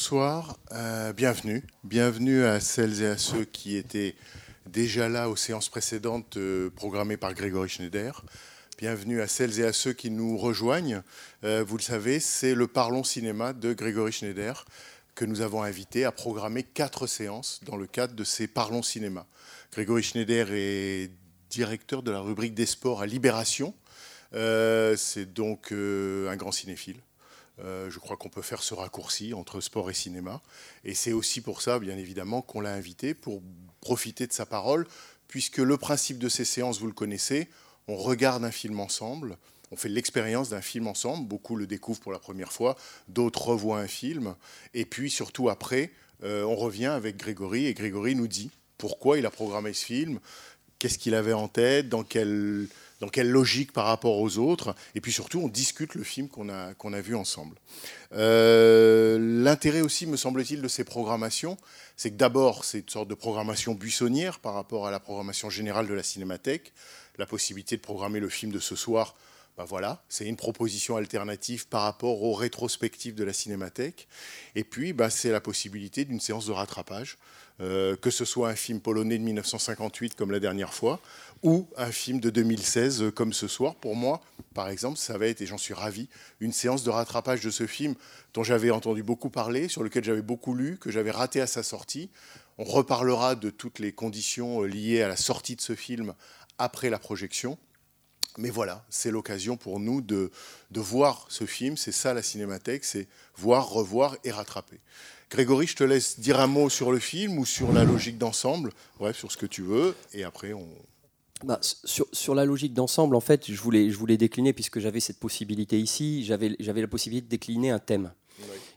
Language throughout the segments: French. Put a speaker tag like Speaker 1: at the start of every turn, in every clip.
Speaker 1: Bonsoir, euh, bienvenue. Bienvenue à celles et à ceux qui étaient déjà là aux séances précédentes euh, programmées par Grégory Schneider. Bienvenue à celles et à ceux qui nous rejoignent. Euh, vous le savez, c'est le Parlons Cinéma de Grégory Schneider que nous avons invité à programmer quatre séances dans le cadre de ces Parlons Cinéma. Grégory Schneider est directeur de la rubrique des sports à Libération. C'est donc un grand cinéphile. Euh, je crois qu'on peut faire ce raccourci entre sport et cinéma. Et c'est aussi pour ça, bien évidemment, qu'on l'a invité, pour profiter de sa parole, puisque le principe de ces séances, vous le connaissez, on regarde un film ensemble, on fait l'expérience d'un film ensemble, beaucoup le découvrent pour la première fois, d'autres revoient un film, et puis surtout après, euh, on revient avec Grégory, et Grégory nous dit pourquoi il a programmé ce film, qu'est-ce qu'il avait en tête, dans quelle, dans quelle logique par rapport aux autres, et puis surtout on discute le film qu'on a, qu'on a vu ensemble. Euh, L'intérêt aussi, me semble-t-il, de ces programmations, c'est que d'abord c'est une sorte de programmation buissonnière par rapport à la programmation générale de la Cinémathèque, la possibilité de programmer le film de ce soir. Ben voilà, c'est une proposition alternative par rapport aux rétrospectives de la Cinémathèque. Et puis, ben c'est la possibilité d'une séance de rattrapage, euh, que ce soit un film polonais de 1958 comme la dernière fois, ou un film de 2016 euh, comme ce soir. Pour moi, par exemple, ça va être, et j'en suis ravi, une séance de rattrapage de ce film dont j'avais entendu beaucoup parler, sur lequel j'avais beaucoup lu, que j'avais raté à sa sortie. On reparlera de toutes les conditions euh, liées à la sortie de ce film après la projection. Mais voilà, c'est l'occasion pour nous de, de voir ce film. C'est ça la cinémathèque, c'est voir, revoir et rattraper. Grégory, je te laisse dire un mot sur le film ou sur la logique d'ensemble, bref, sur ce que tu veux, et après on...
Speaker 2: Bah, sur, sur la logique d'ensemble, en fait, je voulais, je voulais décliner, puisque j'avais cette possibilité ici, j'avais j'avais la possibilité de décliner un thème.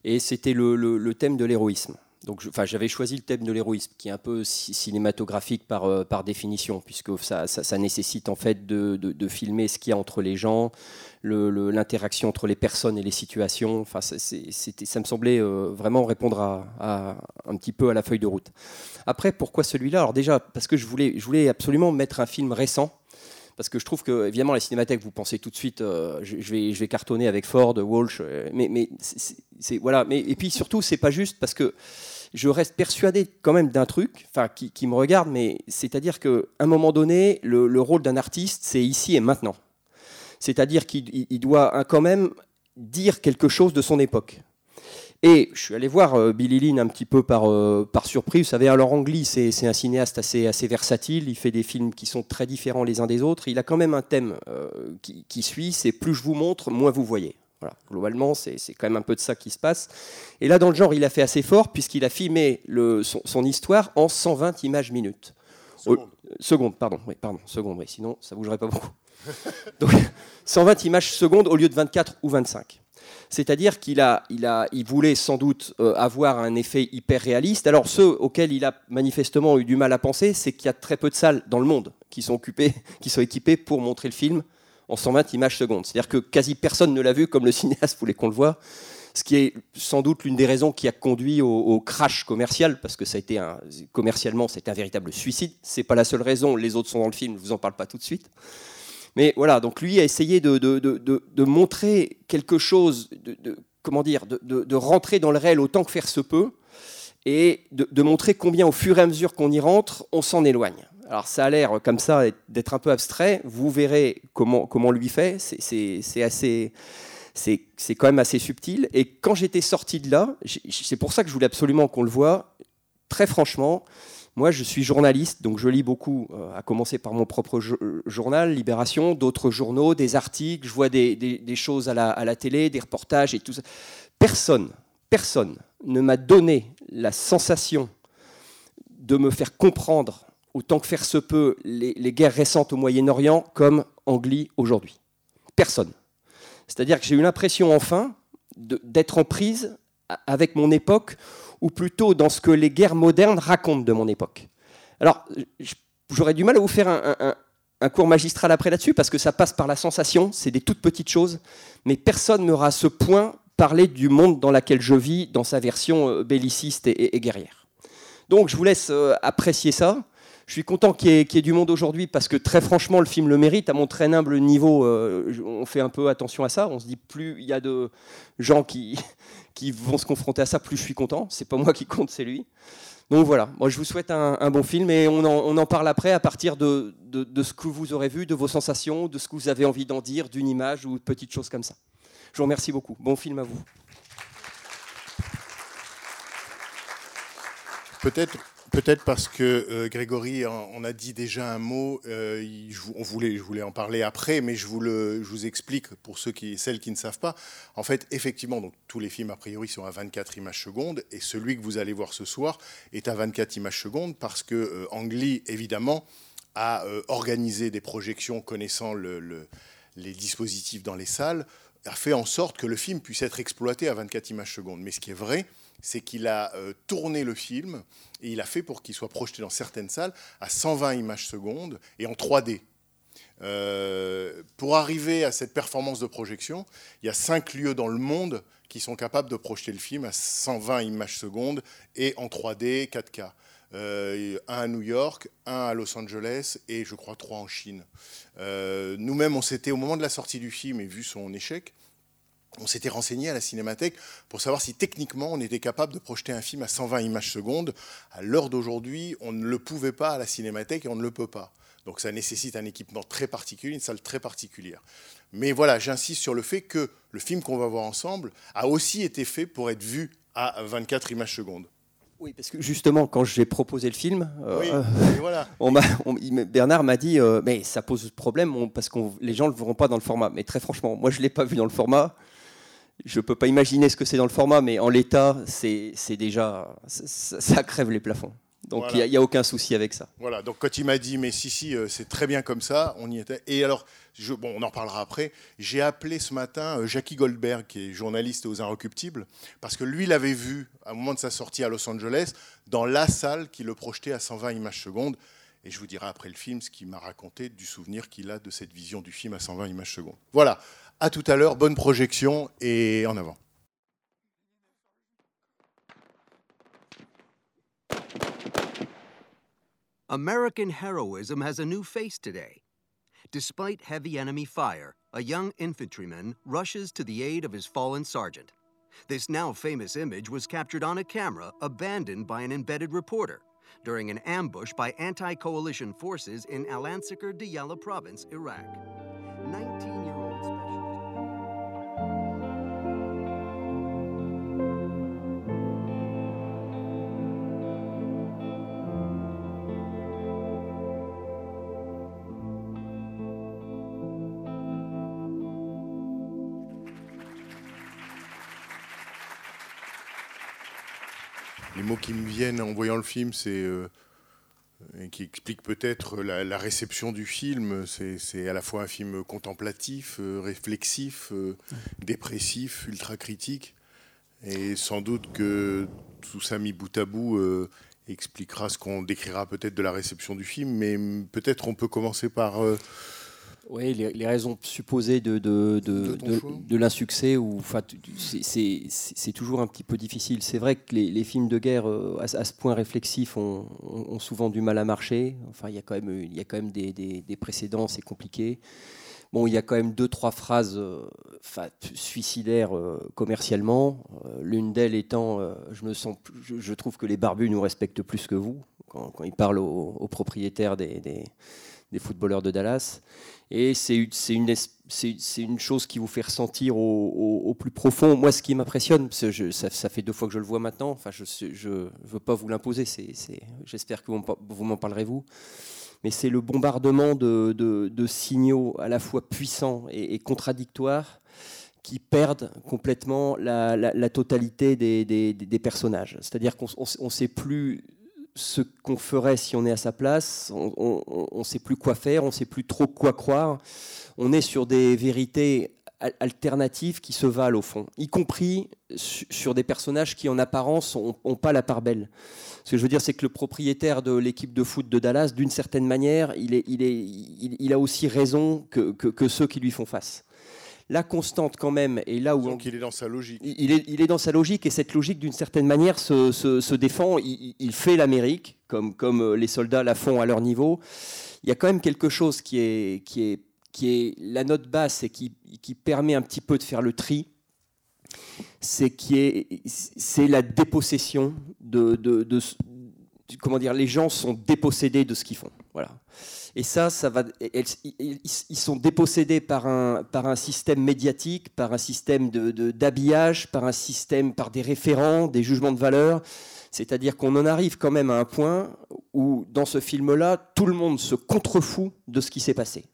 Speaker 2: Et c'était le, le- le thème de l'héroïsme. Donc, enfin, j'avais choisi le thème de l'héroïsme, qui est un peu ci- cinématographique par, euh, par définition, puisque ça, ça- nécessite en fait de, de- filmer ce qu'il y a entre les gens, le- le- l'interaction entre les personnes et les situations. Enfin, ça, ça me semblait euh, vraiment répondre à, à- un petit peu à la feuille de route. Après, pourquoi celui-là? Alors déjà, parce que je voulais, je voulais absolument mettre un film récent. Parce que je trouve que, évidemment, la cinémathèque, vous pensez tout de suite, euh, je, vais, je vais cartonner avec Ford, Walsh, euh, mais, mais c'est- voilà. Mais et puis surtout, c'est pas juste parce que je reste persuadé quand même d'un truc, enfin, qui, me regarde, mais c'est-à-dire qu'à un moment donné, le, le rôle d'un artiste, c'est ici et maintenant. C'est-à-dire qu'il il- il doit hein, quand même dire quelque chose de son époque. Et je suis allé voir euh, Billy Lynn un petit peu par, euh, par surprise. Vous savez, alors Ang Lee, c'est c'est un cinéaste assez, assez versatile. Il fait des films qui sont très différents les uns des autres. Il a quand même un thème euh, qui, qui suit, c'est plus je vous montre, moins vous voyez. Voilà. Globalement, c'est c'est quand même un peu de ça qui se passe. Et là, dans le genre, il a fait assez fort puisqu'il a filmé le, son, son histoire en 120 images minutes.
Speaker 1: Seconde.
Speaker 2: Euh, pardon. Oui, pardon, secondes, oui, sinon ça bougerait pas beaucoup. Donc, 120 images secondes au lieu de 24 ou 25. C'est-à-dire qu'il a, il a, il voulait sans doute euh, avoir un effet hyper réaliste. Alors ceux auxquels il a manifestement eu du mal à penser, c'est qu'il y a très peu de salles dans le monde qui sont occupées, qui sont équipées pour montrer le film en 120 images secondes. C'est-à-dire que quasi personne ne l'a vu comme le cinéaste voulait qu'on le voit. Ce qui est sans doute l'une des raisons qui a conduit au, crash commercial, parce que ça a été commercialement, c'était un véritable suicide. C'est pas la seule raison. Les autres sont dans le film. Je vous en parle pas tout de suite. Mais voilà, donc lui a essayé de, de, de, de- montrer quelque chose, de, comment dire, de, rentrer dans le réel autant que faire se peut, et de, montrer combien au fur et à mesure qu'on y rentre, on s'en éloigne. Alors ça a l'air comme ça d'être un peu abstrait, vous verrez comment, comment lui fait, c'est- assez... C'est quand même assez subtil. Et quand j'étais sorti de là, c'est pour ça que je voulais absolument qu'on le voit, très franchement, moi, je suis journaliste, donc je lis beaucoup, euh, à commencer par mon propre jo- journal, Libération, d'autres journaux, des articles, je vois des, choses à la, télé, des reportages et tout ça. Personne, personne ne m'a donné la sensation de me faire comprendre, autant que faire se peut, les, les guerres récentes au Moyen-Orient comme Angli aujourd'hui. Personne. C'est-à-dire que j'ai eu l'impression enfin d'être en prise avec mon époque, ou plutôt dans ce que les guerres modernes racontent de mon époque. Alors, j'aurais du mal à vous faire un, cours magistral après là-dessus, parce que ça passe par la sensation, c'est des toutes petites choses, mais personne n'aura à ce point parlé du monde dans lequel je vis, dans sa version euh, belliciste et guerrière. Donc, je vous laisse euh, apprécier ça. Je suis content qu'il y, ait- du monde aujourd'hui parce que très franchement, le film le mérite. À mon très humble niveau, euh, on fait un peu attention à ça. On se dit plus il y a de gens qui, vont se confronter à ça, plus je suis content. C'est pas moi qui compte, c'est lui. Donc voilà, moi je vous souhaite un, bon film et on en, parle après à partir de- de ce que vous aurez vu, de vos sensations, de ce que vous avez envie d'en dire, d'une image ou de petites choses comme ça. Je vous remercie beaucoup. Bon film à vous.
Speaker 1: Peut-être, peut-être parce que euh, Grégory en a dit déjà un mot. euh, je, on voulait, je voulais en parler après, mais je vous explique pour ceux qui, celles qui ne savent pas. En fait, effectivement, donc tous les films a priori sont à 24 images secondes, et celui que vous allez voir ce soir est à 24 images secondes parce que euh, évidemment, a euh, organisé des projections connaissant le- le- les dispositifs dans les salles, a fait en sorte que le film puisse être exploité à 24 images secondes. Mais ce qui est vrai, c'est qu'il a euh, tourné le film et il a fait pour qu'il soit projeté dans certaines salles à 120 images secondes et en 3D. Euh, pour arriver à cette performance de projection, il y a cinq lieux dans le monde qui sont capables de projeter le film à 120 images secondes et en 3D 4K. Euh, un à New York, un à Los Angeles et je crois trois en Chine. Nous-mêmes, on s'était, au moment de la sortie du film et vu son échec, on s'était renseigné à la Cinémathèque pour savoir si techniquement on était capable de projeter un film à 120 images secondes. À l'heure d'aujourd'hui, on ne le pouvait pas à la Cinémathèque et on ne le peut pas. Donc ça nécessite un équipement très particulier, une salle très particulière. Mais voilà, j'insiste sur le fait que le film qu'on va voir ensemble a aussi été fait pour être vu à 24 images secondes.
Speaker 2: Oui, parce que justement, quand j'ai proposé le film, euh,
Speaker 1: Oui, et voilà.
Speaker 2: on m'a- on- il m'a- Bernard m'a dit euh, mais ça pose problème on- parce que les gens ne le verront pas dans le format. Mais très franchement, moi je l'ai pas vu dans le format. Je peux pas imaginer ce que c'est dans le format, mais en l'état, c'est déjà ça, crève les plafonds. Donc il
Speaker 1: Voilà.
Speaker 2: n'y a, aucun souci avec ça.
Speaker 1: Voilà, donc quand il m'a dit, mais si, si, euh, c'est très bien comme ça, on y était. Et alors, je, bon, on en parlera après, j'ai appelé ce matin euh, Jackie Goldberg, qui est journaliste aux Inrecuptibles, parce que lui l'avait vu, au moment de sa sortie à Los Angeles, dans la salle qui le projetait à 120 images secondes. Et je vous dirai après le film ce qu'il m'a raconté du souvenir qu'il a de cette vision du film à 120 images secondes. Voilà, à tout à l'heure, bonne projection et en avant.
Speaker 3: American heroism has a new face today. Despite heavy enemy fire, a young infantryman rushes to the aid of his fallen sergeant. This now famous image was captured on a camera abandoned by an embedded reporter during an ambush by anti coalition forces in Al Ansakar Diyala province, Iraq. 19 year
Speaker 1: Les mots qui me viennent en voyant le film, c'est euh, qui expliquent peut-être la, réception du film. C'est à la fois un film contemplatif, euh, réflexif, euh, dépressif, ultra critique, et sans doute que tout ça mis bout à bout euh, expliquera ce qu'on décrira peut-être de la réception du film. Mais peut-être on peut commencer par euh,
Speaker 2: Oui, les, les raisons supposées de, de, de,
Speaker 1: De
Speaker 2: de- l'insuccès, c'est- toujours un petit peu difficile. C'est vrai que les, les films de guerre euh, à, ce- à ce point réflexifs ont, ont- souvent du mal à marcher. Enfin, il y a quand même, il y a quand même des, des- des précédents, c'est compliqué. Bon, il y a quand même deux, trois phrases euh, suicidaires euh, commercialement. Euh, L'une d'elles étant, je, me sens, je, je trouve que les barbus nous respectent plus que vous, quand, quand ils parlent aux, propriétaires des, des- des footballeurs de Dallas. Et c'est une- chose qui vous fait ressentir au, plus profond. Moi, ce qui m'impressionne, ça, ça fait deux fois que je le vois maintenant, enfin, je ne veux pas vous l'imposer, j'espère que vous m'en- parlerez vous, mais c'est le bombardement de, signaux à la fois puissants et, contradictoires qui perdent complètement la, totalité des- des personnages. C'est-à-dire qu'on ne sait plus ce qu'on ferait si on est à sa place. On ne sait plus quoi faire, on ne sait plus trop quoi croire. On est sur des vérités alternatives qui se valent au fond, y compris sur des personnages qui en apparence n'ont pas la part belle. Ce que je veux dire, c'est que le propriétaire de l'équipe de foot de Dallas, d'une certaine manière, il, a aussi raison que ceux qui lui font face. La constante, quand même, et là où.
Speaker 1: Donc il est dans sa logique.
Speaker 2: Il est, il est dans sa logique, et cette logique, d'une certaine manière, se, se, défend. Il, fait l'Amérique, comme, comme euh, les soldats la font à leur niveau. Il y a quand même quelque chose qui est, qui est, qui est la note basse et qui, qui permet un petit peu de faire le tri. C'est qui est, c'est la dépossession de, de, de, comment dire, les gens sont dépossédés de ce qu'ils font. Voilà. Et ça, ça va, ils sont dépossédés par un, par un système médiatique, par un système d'habillage, par un système, par des référents, des jugements de valeur. C'est-à-dire qu'on en arrive quand même à un point où, dans ce film-là, tout le monde se contrefout de ce qui s'est passé,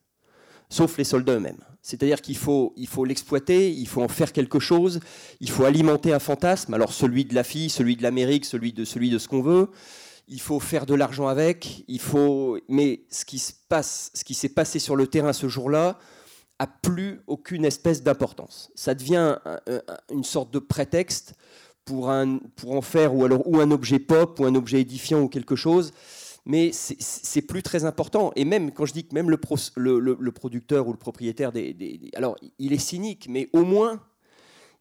Speaker 2: sauf les soldats eux-mêmes. C'est-à-dire qu'il faut, il faut l'exploiter, il faut en faire quelque chose, il faut alimenter un fantasme, alors celui de la fille, celui de l'Amérique, celui de, celui de ce qu'on veut il faut faire de l'argent avec, il faut. Mais ce qui s'est passé sur le terrain ce jour-là, a plus aucune espèce d'importance. Ça devient une sorte de prétexte pour, en faire ou alors ou un objet pop ou un objet édifiant ou quelque chose. Mais c'est plus très important. Et même quand je dis que même le, le, producteur ou le propriétaire des, alors il est cynique, mais au moins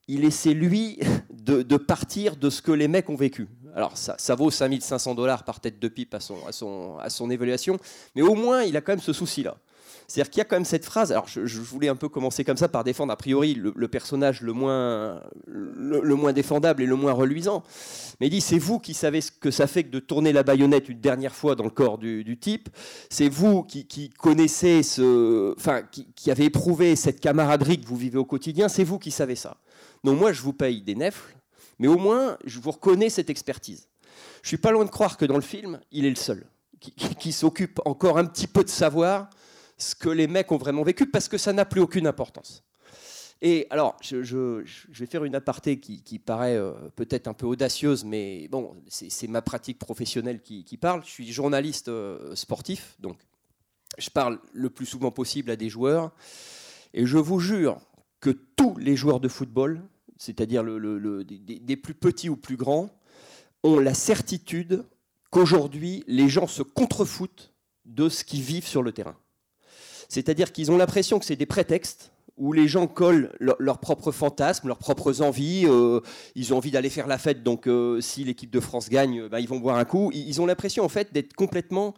Speaker 2: il essaie lui de, partir de ce que les mecs ont vécu. Alors ça, vaut 5500 dollars par tête de pipe à son, évaluation, mais au moins il a quand même ce souci-là. C'est-à-dire qu'il y a quand même cette phrase. Alors, je, voulais un peu commencer comme ça par défendre a priori le, personnage le moins, le, moins défendable et le moins reluisant. Mais il dit c'est vous qui savez ce que ça fait que de tourner la baïonnette une dernière fois dans le corps du, type. C'est vous qui, connaissez ce, enfin, qui, qui avez éprouvé cette camaraderie que vous vivez au quotidien. C'est vous qui savez ça. Donc moi, je vous paye des nefles mais au moins, je vous reconnais cette expertise. Je suis pas loin de croire que dans le film, il est le seul qui, s'occupe encore un petit peu de savoir ce que les mecs ont vraiment vécu, parce que ça n'a plus aucune importance. Et alors, je, vais faire une aparté qui, paraît euh, peut-être un peu audacieuse, mais bon, c'est ma pratique professionnelle qui, parle. Je suis journaliste euh, sportif, donc je parle le plus souvent possible à des joueurs, et je vous jure que tous les joueurs de football c'est-à-dire des, plus petits ou plus grands, ont la certitude qu'aujourd'hui, les gens se contrefoutent de ce qu'ils vivent sur le terrain. C'est-à-dire qu'ils ont l'impression que c'est des prétextes où les gens collent leurs propres fantasmes, leurs propres envies. Euh, ils ont envie d'aller faire la fête, donc euh, si l'équipe de France gagne, bah, ils vont boire un coup. Ils ont l'impression en fait d'être complètement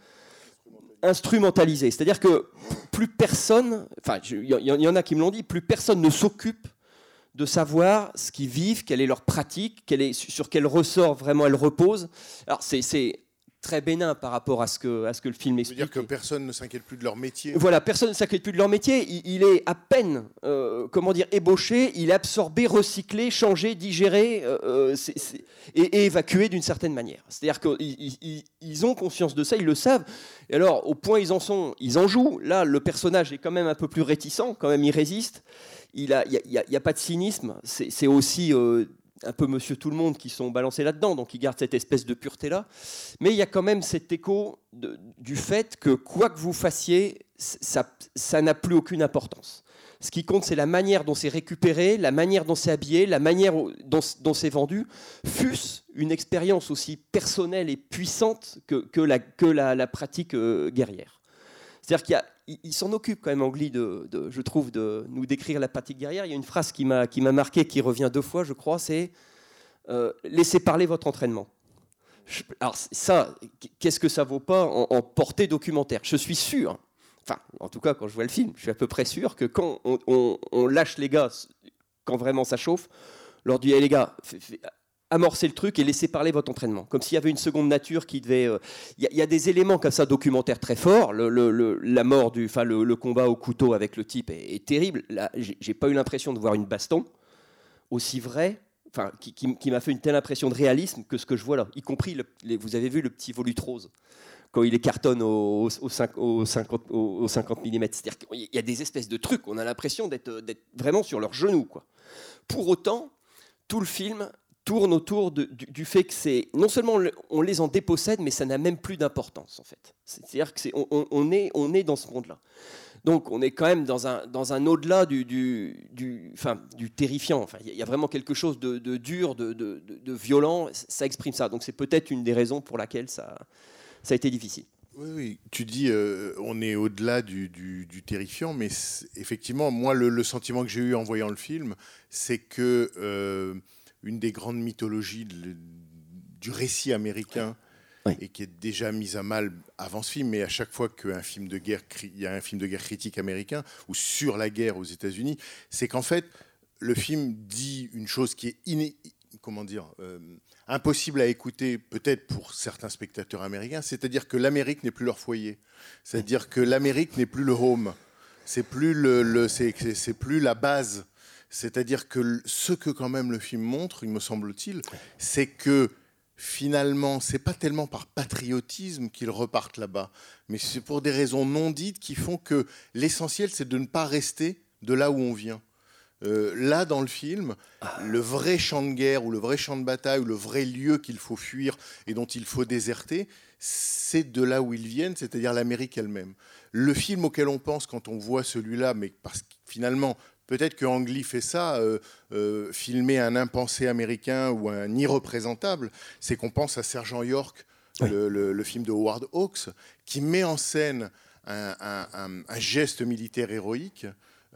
Speaker 2: instrumentalisés. C'est-à-dire que plus personne, enfin il y, en a qui me l'ont dit, plus personne ne s'occupe de savoir ce qu'ils vivent, quelle est leur pratique, quelle est, sur quel ressort vraiment elles reposent. Alors c'est très bénin par rapport à ce que, à ce que le film explique.
Speaker 1: dire que personne ne s'inquiète plus de leur métier.
Speaker 2: Voilà, personne ne s'inquiète plus de leur métier. Il, est à peine, euh, comment dire, ébauché, il est absorbé, recyclé, changé, digéré euh, euh, et, évacué d'une certaine manière. C'est-à-dire qu'ils ont conscience de ça, ils le savent. Et alors, au point ils en sont, ils en jouent. Là, le personnage est quand même un peu plus réticent, quand même il résiste il n'y a, pas de cynisme. C'est aussi euh, un peu monsieur tout le monde qui sont balancés là-dedans, donc il garde cette espèce de pureté-là. Mais il y a quand même cet écho du fait que quoi que vous fassiez, ça n'a plus aucune importance. Ce qui compte, c'est la manière dont c'est récupéré, la manière dont c'est habillé, la manière dont, c'est vendu, fût-ce une expérience aussi personnelle et puissante que, la, pratique euh, guerrière. C'est-à-dire qu'il s'en occupe quand même, Angli, de, je trouve, de nous décrire la pratique guerrière. Il y a une phrase qui m'a marqué, qui revient deux fois, je crois, c'est euh, laissez parler votre entraînement. alors ça, qu'est-ce que ça vaut pas en, portée documentaire? Je suis sûr, enfin, en tout cas, quand je vois le film, je suis à peu près sûr que quand on, lâche les gars, quand vraiment ça chauffe, leur dit, hey, les gars, amorcer le truc et laisser parler votre entraînement. Comme s'il y avait une seconde nature qui devait. Euh, il y, a des éléments comme ça documentaires très forts. la mort du, enfin le, combat au couteau avec le type est, terrible. Là, j'ai pas eu l'impression de voir une baston aussi vrai. Enfin, qui, m'a fait une telle impression de réalisme que ce que je vois là, y compris, vous avez vu le petit volutrose quand il est cartonne au, 50, au 50 mm. C'est-à-dire qu'il y a des espèces de trucs, on a l'impression d'être vraiment sur leurs genoux. Quoi. Pour autant, tout le film tourne autour du, fait que c'est non seulement le- on les en dépossède, mais ça n'a même plus d'importance en fait. C'est-à-dire que c'est, on, est, on est dans ce monde-là. Donc on est quand même dans un, dans un au-delà du, du, du, enfin, du terrifiant. Enfin, il y a- vraiment quelque chose de, de dur, de, de- violent. Ça exprime ça. Donc c'est peut-être une des raisons pour laquelle ça, ça a été difficile.
Speaker 1: Oui. Tu dis, euh, on est au-delà du, du- terrifiant, mais effectivement, moi, le, le sentiment que j'ai eu en voyant le film, c'est que euh, une des grandes mythologies de- du récit américain,
Speaker 2: Oui.
Speaker 1: et qui est déjà mise à mal avant ce film, mais à chaque fois qu'un film de guerre, cri- il y a un film de guerre critique américain ou sur la guerre aux États-Unis, c'est qu'en fait, le film dit une chose qui est iné- comment dire, euh, impossible à écouter peut-être pour certains spectateurs américains, c'est-à-dire que l'Amérique n'est plus leur foyer, c'est-à-dire que l'Amérique n'est plus le home, c'est plus le, le- c'est plus la base, c'est-à-dire que ce que quand même le film montre, il me semble-t-il, c'est que finalement, c'est pas tellement par patriotisme qu'ils repartent là-bas, mais c'est pour des raisons non dites qui font que l'essentiel, c'est de ne pas rester de là où on vient. Euh, là, dans le film, le vrai champ de guerre ou le vrai champ de bataille ou le vrai lieu qu'il faut fuir et dont il faut déserter, c'est de là où ils viennent, c'est-à-dire l'Amérique elle-même. Le film auquel on pense quand on voit celui-là, mais parce que finalement, peut-être que Ang Lee fait ça, euh, euh, filmer un impensé américain ou un irreprésentable, c'est qu'on pense à Sergent York,
Speaker 2: Oui.
Speaker 1: le, le- le film de Howard Hawks, qui met en scène un, un- un- un geste militaire héroïque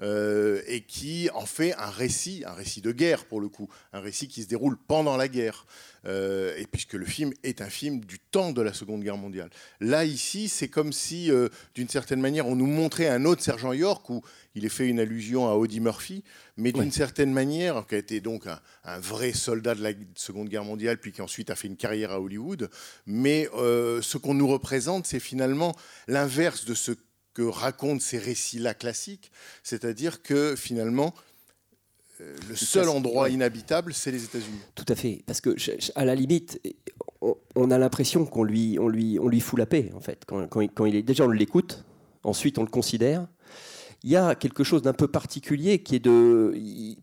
Speaker 1: euh, et qui en fait un récit, un récit de guerre pour le coup, un récit qui se déroule pendant la guerre. Euh, et puisque le film est un film du temps de la Seconde Guerre mondiale. Là, ici, c'est comme si, euh, d'une certaine manière, on nous montrait un autre sergent York où il est fait une allusion à Audie Murphy, mais d'une
Speaker 2: Oui.
Speaker 1: certaine manière, qui a été donc un, un vrai soldat de la Seconde Guerre mondiale, puis qui ensuite a fait une carrière à Hollywood. Mais ce qu'on nous représente, c'est finalement l'inverse de ce que racontent ces récits-là classiques, c'est-à-dire que finalement, euh, le seul endroit inhabitable, c'est les États-Unis.
Speaker 2: Tout à fait, parce que à la limite, on, a l'impression qu'on lui, on lui, on lui fout la paix en fait. Quand, quand quand il est déjà on l'écoute, ensuite on le considère. Il y a quelque chose d'un peu particulier qui est de,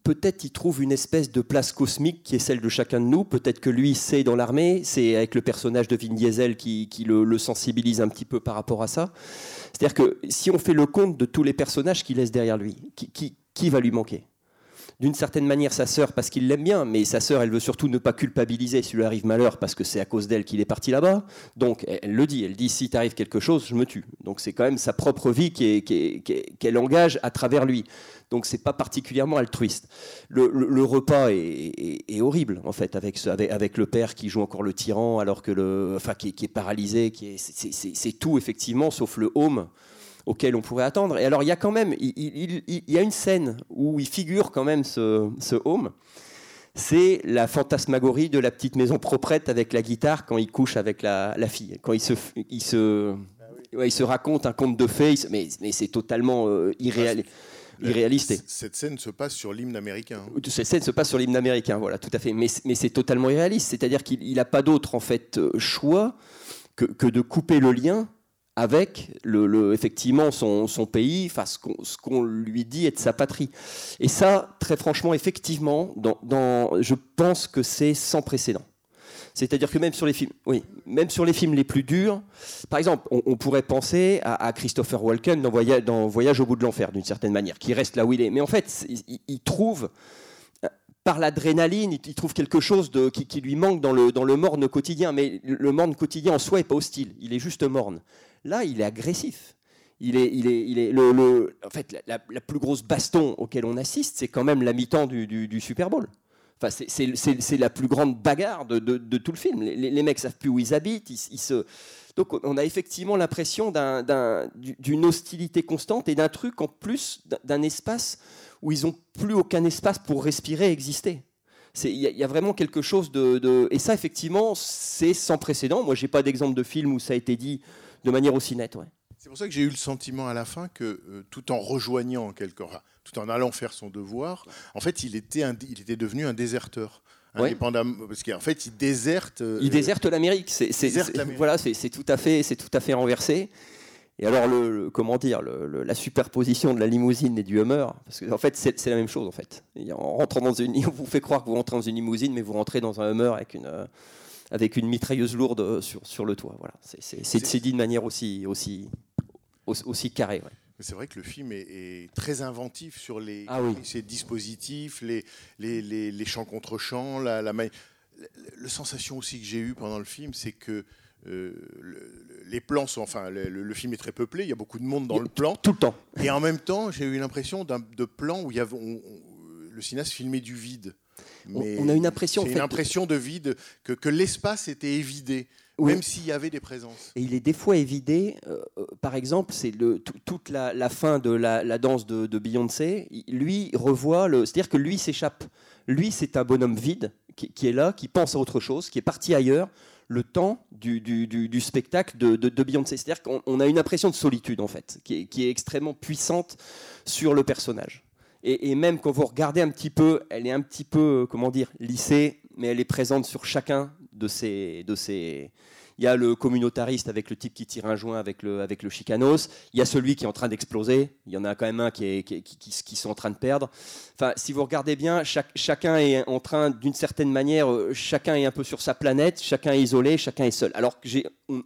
Speaker 2: peut-être il trouve une espèce de place cosmique qui est celle de chacun de nous. Peut-être que lui c'est dans l'armée, c'est avec le personnage de Vin Diesel qui, le, sensibilise un petit peu par rapport à ça. C'est-à-dire que si on fait le compte de tous les personnages qu'il laisse derrière lui, qui va lui manquer? D'une certaine manière sa sœur parce qu'il l'aime bien, mais sa sœur, elle veut surtout ne pas culpabiliser si lui arrive malheur parce que c'est à cause d'elle qu'il est parti là-bas. Donc elle, le dit, elle dit si t'arrive quelque chose, je me tue. Donc c'est quand même sa propre vie qu'elle engage à travers lui. Donc c'est pas particulièrement altruiste. Le, repas est, horrible en fait avec, le père qui joue encore le tyran alors que le, qui, est- paralysé, qui est, c'est tout effectivement sauf le home auquel on pourrait attendre. Et alors, il y a quand même, il, il- il- il y a une scène où il figure quand même ce, ce home. C'est la fantasmagorie de la petite maison proprette avec la guitare quand il couche avec la, la fille. Quand il se, il se, ouais, il se raconte un conte de fées, se- mais, mais c'est totalement euh, irréal- irréaliste.
Speaker 1: Cette scène se passe sur l'hymne américain. hein.
Speaker 2: Cette scène se passe sur l'hymne américain, voilà, tout à fait. Mais, mais c'est totalement irréaliste. C'est-à-dire qu'il n'a pas d'autre en fait euh, choix que, que de couper le lien avec le, effectivement son, pays, enfin ce qu'on lui dit être sa patrie. Et ça, très franchement, effectivement, dans, je pense que c'est sans précédent. C'est-à-dire que même sur les films, oui, même sur les films les plus durs, par exemple, on, pourrait penser à, Christopher Walken dans Voyage, au bout de l'enfer, d'une certaine manière, qui reste là où il est. Mais en fait, il, trouve euh, par l'adrénaline, il, trouve quelque chose de, qui, lui manque dans le, dans le morne quotidien. Mais le morne quotidien en soi n'est pas hostile, il est juste morne. Là, il est agressif. Il est, il est, il est le, en fait, la, plus grosse baston auquel on assiste, c'est quand même la mi-temps du, du- Super Bowl. Enfin, c'est- la plus grande bagarre de, de- tout le film. Les, les mecs savent plus où ils habitent. Ils, se... Donc, on a effectivement l'impression d'un- d'un- du- d'une hostilité constante et d'un truc en plus d'un- espace où ils n'ont plus aucun espace pour respirer et exister. Il y, y a vraiment quelque chose de, de- Et ça, effectivement, c'est sans précédent. Moi, j'ai pas d'exemple de film où ça a été dit de manière aussi nette. Ouais.
Speaker 1: C'est pour ça que j'ai eu le sentiment à la fin que, euh, tout en rejoignant quelque enfin, tout en allant faire son devoir, en fait, il était, un- il était devenu un déserteur.
Speaker 2: Ouais.
Speaker 1: Parce qu'en fait, il déserte. euh,
Speaker 2: Il déserte l'Amérique. C'est, voilà, c'est, tout à fait, c'est tout à fait renversé. Et alors, le, le- comment dire, le- le- la superposition de la limousine et du Hummer, parce que en fait, c'est c'est la même chose en fait. Et en rentrant dans une, on vous fait croire que vous rentrez dans une limousine, mais vous rentrez dans un Hummer avec une, euh, avec une mitrailleuse lourde sur, sur le toit. Voilà, c'est- dit de manière aussi, aussi, aussi, aussi carrée. ouais.
Speaker 1: C'est vrai que le film est, est très inventif sur les,
Speaker 2: Ah oui.
Speaker 1: ses dispositifs, les, les, les, les chants contre chants, la, la, la- la sensation aussi que j'ai eue pendant le film, c'est que euh, le- les plans sont, enfin, le, film est très peuplé, il y a beaucoup de monde dans le plan,
Speaker 2: Tout le temps.
Speaker 1: et en même temps, j'ai eu l'impression d'un de plans où il y avait, on- on- le cinéaste filmait du vide.
Speaker 2: On- on a une impression, en
Speaker 1: c'est
Speaker 2: fait,
Speaker 1: une impression de vide, que, que l'espace était évidé,
Speaker 2: Oui.
Speaker 1: même s'il y avait des présences.
Speaker 2: Et il est des fois évidé, euh, euh, par exemple, c'est toute la, la fin de la, la danse de, de Beyoncé, lui revoit, c'est-à-dire que lui s'échappe. Lui, c'est un bonhomme vide qui, qui est là, qui pense à autre chose, qui est parti ailleurs, le temps du, du- du- du spectacle de, de- de Beyoncé. C'est-à-dire qu'on on a une impression de solitude, en fait, qui est, qui est extrêmement puissante sur le personnage. Et, même quand vous regardez un petit peu, elle est un petit peu, euh, comment dire, lissée, mais elle est présente sur chacun de ces... De ces il y a le communautariste avec le type qui tire un joint avec le, avec le chicanos. Il y a celui qui est en train d'exploser. Il y en a quand même un qui, est, qui, qui- qui- sont en train de perdre. Enfin, si vous regardez bien, chacun est en train, d'une certaine manière, euh, chacun est un peu sur sa planète, chacun est isolé, chacun est seul. Alors que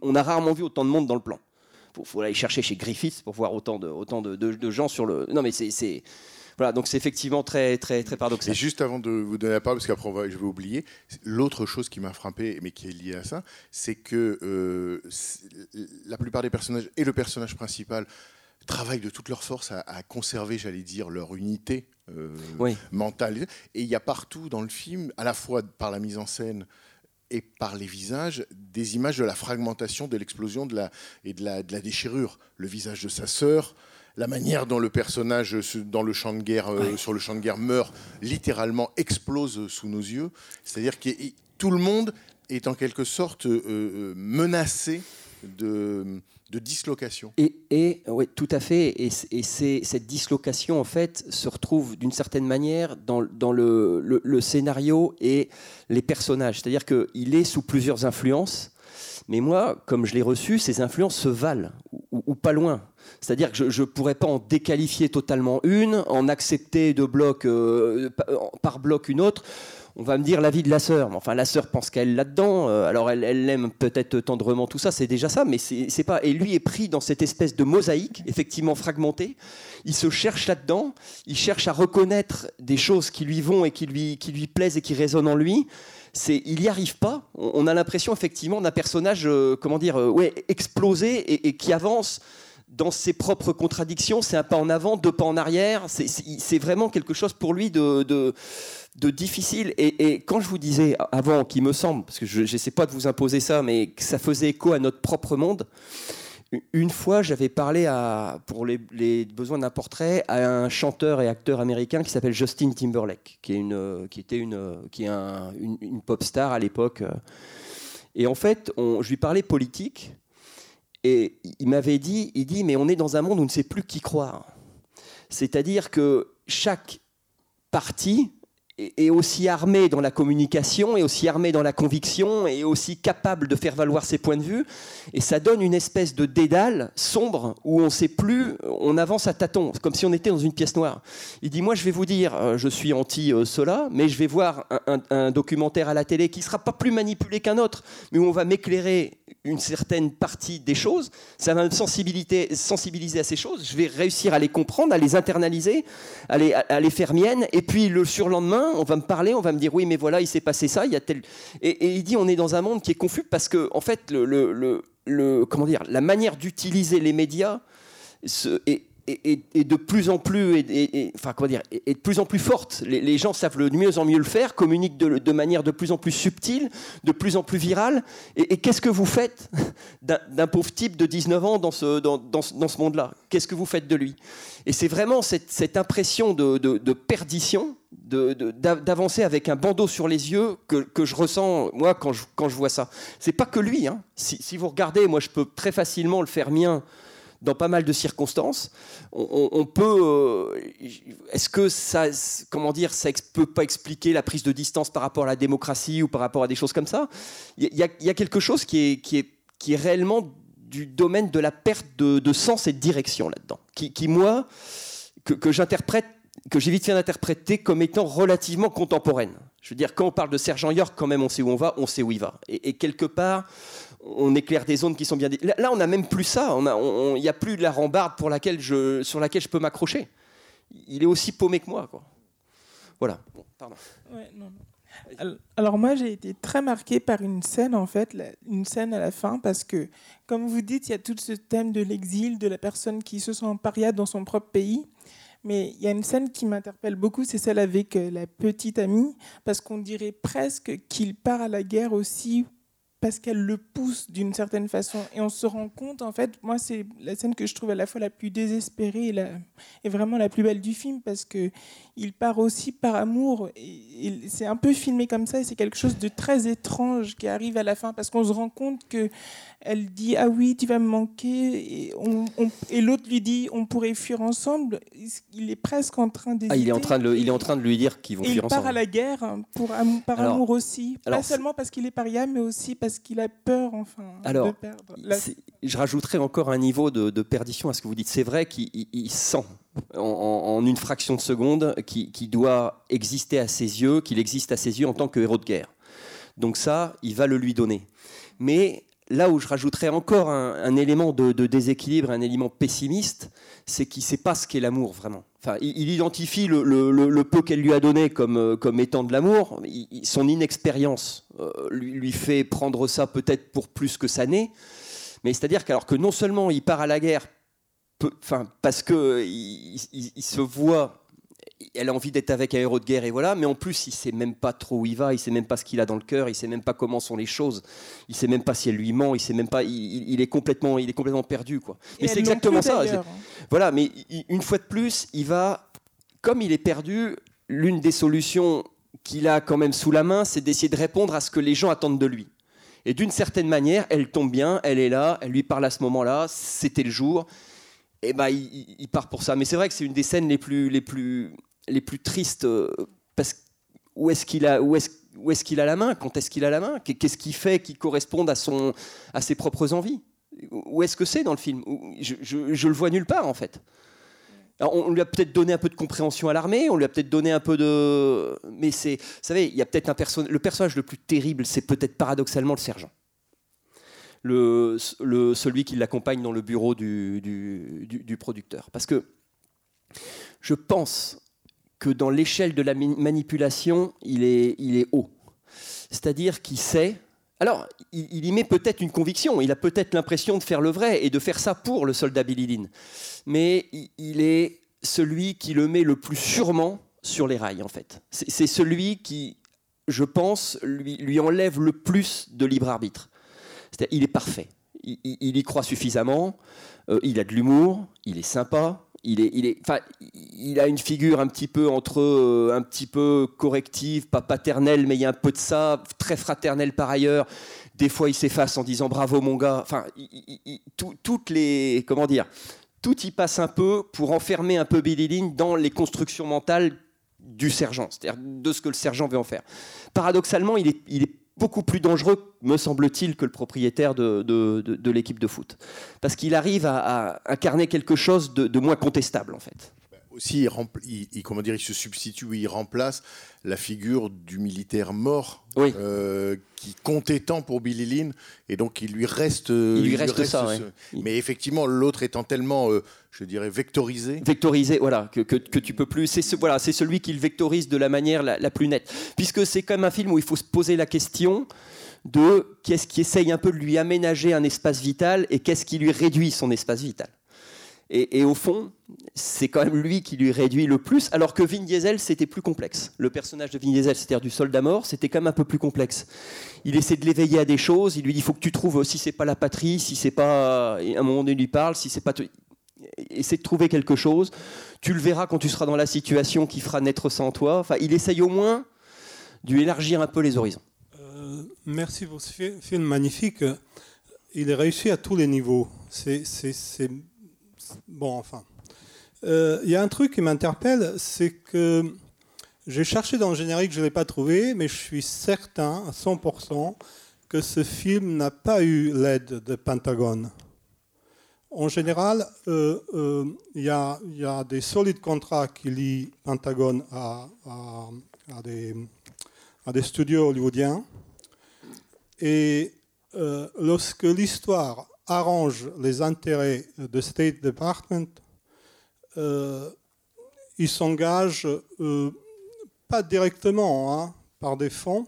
Speaker 2: on, a rarement vu autant de monde dans le plan. Il faut, aller chercher chez Griffiths pour voir autant de, autant de, de- gens sur le. Non, mais c'est- voilà. Donc c'est effectivement très, très, très
Speaker 1: Et
Speaker 2: paradoxal.
Speaker 1: juste avant de vous donner la parole, parce qu'après je vais oublier, l'autre chose qui m'a frappé, mais qui est liée à ça, c'est que euh, la plupart des personnages, et le personnage principal, travaillent de toute leur force à, à conserver, j'allais dire, leur unité euh,
Speaker 2: Oui.
Speaker 1: mentale. Et il y a partout dans le film, à la fois par la mise en scène et par les visages, des images de la fragmentation, de l'explosion de la, et de la, de la déchirure. Le visage de sa sœur, la manière dont le personnage se- dans le champ de guerre, euh, sur le champ de guerre meurt, littéralement explose sous nos yeux. C'est-à-dire que tout le monde est en quelque sorte euh, euh, menacé de, de dislocation.
Speaker 2: Et, et ouais, tout à fait. Et, cette dislocation, en fait, se retrouve d'une certaine manière dans, dans le, le- le scénario et les personnages. C'est-à-dire qu'il est sous plusieurs influences. Mais moi, comme je l'ai reçu, ces influences se valent, ou, ou pas loin. C'est-à-dire que je ne pourrais pas en déqualifier totalement une, en accepter de bloc, euh, pa- par bloc une autre. On va me dire la vie de la sœur. Enfin, la sœur pense qu'elle là-dedans. Euh, alors, elle, elle l'aime peut-être tendrement, tout ça, c'est déjà ça, mais c'est pas. Et lui est pris dans cette espèce de mosaïque, effectivement fragmentée. Il se cherche là-dedans. Il cherche à reconnaître des choses qui lui vont et qui lui, qui lui plaisent et qui résonnent en lui. Il n'y arrive pas. On a l'impression effectivement d'un personnage, euh, comment dire, euh, ouais, explosé et qui avance dans ses propres contradictions. C'est un pas en avant, deux pas en arrière. C'est- vraiment quelque chose pour lui de, difficile. Et, quand je vous disais avant, qu'il me semble, parce que je n'essaie pas de vous imposer ça, mais que ça faisait écho à notre propre monde. Une fois, j'avais parlé pour les, besoins d'un portrait à un chanteur et acteur américain qui s'appelle Justin Timberlake, qui, qui était une, qui pop star à l'époque. Et en fait, je lui parlais politique, et il m'avait dit, il dit, mais on est dans un monde où on ne sait plus qui croire. C'est-à-dire que chaque parti est aussi armé dans la communication, est aussi armé dans la conviction, est aussi capable de faire valoir ses points de vue. Et ça donne une espèce de dédale sombre où on ne sait plus, on avance à tâtons, comme si on était dans une pièce noire. Il dit, moi je vais vous dire, euh, je suis anti-cela, mais je vais voir un, documentaire à la télé qui ne sera pas plus manipulé qu'un autre, mais où on va m'éclairer une certaine partie des choses, ça va me sensibiliser, sensibiliser à ces choses, je vais réussir à les comprendre, à les internaliser, à les, à les faire miennes, et puis le surlendemain, on va me parler, on va me dire, oui, mais voilà, il s'est passé ça, il y a tel... Et, et il dit, on est dans un monde qui est confus parce que, en fait, le, le- le- comment dire, la manière d'utiliser les médias se- de plus en plus, est- enfin comment dire, est, de plus en plus forte. Les, gens savent de mieux en mieux le faire, communiquent de, de manière de plus en plus subtile, de plus en plus virale. Et, et qu'est-ce que vous faites d'un pauvre type de 19 ans dans ce, dans, dans ce- monde-là? Qu'est-ce que vous faites de lui? Et c'est vraiment cette, cette impression de, de- perdition, d'avancer avec un bandeau sur les yeux que, que je ressens, moi, quand je, quand je vois ça. C'est pas que lui. hein. Si, si vous regardez, moi, je peux très facilement le faire mien dans pas mal de circonstances. On, peut. euh, Est-ce que ça, comment dire, ça peut pas expliquer la prise de distance par rapport à la démocratie ou par rapport à des choses comme ça? Il y, y a quelque chose qui est, qui est, qui est réellement du domaine de la perte de, de sens et de direction là-dedans, qui, qui, moi, que, que j'interprète, que j'ai vite fait d'interpréter comme étant relativement contemporaine. Je veux dire, quand on parle de Sergent York, quand même, on sait où on va, on sait où il va. Et, quelque part, on éclaire des zones qui sont bien. Là, on n'a même plus ça. Il n'y a, plus de la rambarde pour laquelle sur laquelle je peux m'accrocher. Il est aussi paumé que moi. Voilà. Pardon.
Speaker 4: Alors moi j'ai été très marquée par une scène en fait, une scène à la fin parce que comme vous dites il y a tout ce thème de l'exil, de la personne qui se sent paria dans son propre pays. Mais il y a une scène qui m'interpelle beaucoup, c'est celle avec euh, la petite amie, parce qu'on dirait presque qu'il part à la guerre aussi parce qu'elle le pousse d'une certaine façon. Et on se rend compte, en fait, moi, c'est la scène que je trouve à la fois la plus désespérée et, la, vraiment la plus belle du film, parce qu'il part aussi par amour. Et, et c'est un peu filmé comme ça, et c'est quelque chose de très étrange qui arrive à la fin, parce qu'on se rend compte que elle dit Ah oui, tu vas me manquer. Et, on, on, et l'autre lui dit On pourrait fuir ensemble. Il est presque en train d'hésiter.
Speaker 2: Ah, il, est en train de le, il est en train de lui dire qu'ils vont
Speaker 4: et
Speaker 2: fuir
Speaker 4: il
Speaker 2: ensemble.
Speaker 4: Il part à la guerre pour, par alors, amour aussi. Alors, Pas seulement parce qu'il est paria, mais aussi parce qu'il a peur enfin,
Speaker 2: alors,
Speaker 4: de perdre. La...
Speaker 2: Je rajouterais encore un niveau de, de, perdition à ce que vous dites. C'est vrai qu'il sent en, une fraction de seconde qui, doit exister à ses yeux, qu'il existe à ses yeux en tant que héros de guerre. Donc ça, il va le lui donner. Mais là où je rajouterais encore un, élément de, déséquilibre, un élément pessimiste, c'est qu'il ne sait pas ce qu'est l'amour vraiment. Enfin, il, identifie le, peu qu'elle lui a donné comme, comme étant de l'amour. Son inexpérience euh, lui, lui, fait prendre ça peut-être pour plus que ça n'est. Mais c'est-à-dire qu'alors que non seulement il part à la guerre, enfin, parce qu'il il, il se voit elle a envie d'être avec un héros de guerre et voilà, mais en plus il sait même pas trop où il va, il sait même pas ce qu'il a dans le cœur, il sait même pas comment sont les choses, il sait même pas si elle lui ment, il sait même pas, il, il est complètement, il est complètement perdu quoi.
Speaker 4: Et
Speaker 2: mais c'est exactement ça. Voilà, mais une fois de plus, il va, comme il est perdu, l'une des solutions qu'il a quand même sous la main, c'est d'essayer de répondre à ce que les gens attendent de lui. Et d'une certaine manière, elle tombe bien, elle est là, elle lui parle à ce moment-là, c'était le jour. Et ben, il, part pour ça. Mais c'est vrai que c'est une des scènes les plus, les plus, les plus tristes euh, parce où est-ce qu'il a où est-ce où est-ce qu'il a la main? Quand est-ce qu'il a la main? Qu'est-ce qu'il fait qui corresponde à son à ses propres envies? Où est-ce que c'est dans le film? Je, je, le vois nulle part en fait. On lui a peut-être donné un peu de compréhension à l'armée on lui a peut-être donné un peu de mais c'est vous savez il y a peut-être un personnage le personnage le plus terrible c'est peut-être paradoxalement le sergent le, celui qui l'accompagne dans le bureau du, du, du, du producteur parce que je pense que dans l'échelle de la manipulation, il est, il est haut. C'est-à-dire qu'il sait. Alors, il, y met peut-être une conviction, il a peut-être l'impression de faire le vrai et de faire ça pour le soldat Billy Mais il est celui qui le met le plus sûrement sur les rails, en fait. C'est celui qui, je pense, lui, lui enlève le plus de libre arbitre. Est il est parfait. Il, y croit suffisamment, euh, il a de l'humour, il est sympa, il, est, il, est, il a une figure un petit peu entre euh, un petit peu corrective, pas paternelle, mais il y a un peu de ça, très fraternelle par ailleurs. Des fois, il s'efface en disant bravo mon gars. Enfin, tout, toutes les comment dire, tout y passe un peu pour enfermer un peu Billy Lynn dans les constructions mentales du sergent, c'est-à-dire de ce que le sergent veut en faire. Paradoxalement, il est beaucoup plus dangereux, me semble-t-il, que le propriétaire de, de, de, l'équipe de foot. Parce qu'il arrive à, incarner quelque chose de, moins contestable, en fait.
Speaker 1: Aussi, il, il, il, comment dire, il se substitue, il remplace la figure du militaire mort
Speaker 2: oui.
Speaker 1: euh, qui comptait tant pour Billy Lynn, et donc il lui reste.
Speaker 2: Il lui reste, lui reste ça,
Speaker 1: ce... Mais effectivement, l'autre étant tellement, euh, je dirais, vectorisé.
Speaker 2: Vectorisé, voilà, que, que, que tu peux plus. C'est ce, voilà, c'est celui qui le vectorise de la manière la, la plus nette. Puisque c'est quand même un film où il faut se poser la question de qu'est-ce qui essaye un peu de lui aménager un espace vital et qu'est-ce qui lui réduit son espace vital. Et, au fond, c'est quand même lui qui lui réduit le plus, alors que Vin Diesel, c'était plus complexe. Le personnage de Vin Diesel, c'est-à-dire du soldat mort, c'était quand même un peu plus complexe. Il essaie de l'éveiller à des choses, il lui dit, il faut que tu trouves si c'est pas la patrie, si c'est pas... Et à un moment donné, il lui parle, si c'est pas... Essaie de trouver quelque chose. Tu le verras quand tu seras dans la situation qui fera naître ça en toi. Enfin, il essaye au moins d'élargir un peu les horizons.
Speaker 5: Euh, merci pour ce film magnifique. Il est réussi à tous les niveaux. C'est bon, enfin. Il euh, y a un truc qui m'interpelle, c'est que j'ai cherché dans le générique, je ne l'ai pas trouvé, mais je suis certain à 100% que ce film n'a pas eu l'aide de Pentagone. en général, euh, euh, il y, a, il des solides contrats qui lient Pentagone à, des, studios hollywoodiens. Et euh, lorsque l'histoire arrange les intérêts de State Department, euh, ils s'engagent euh, pas directement hein, par des fonds,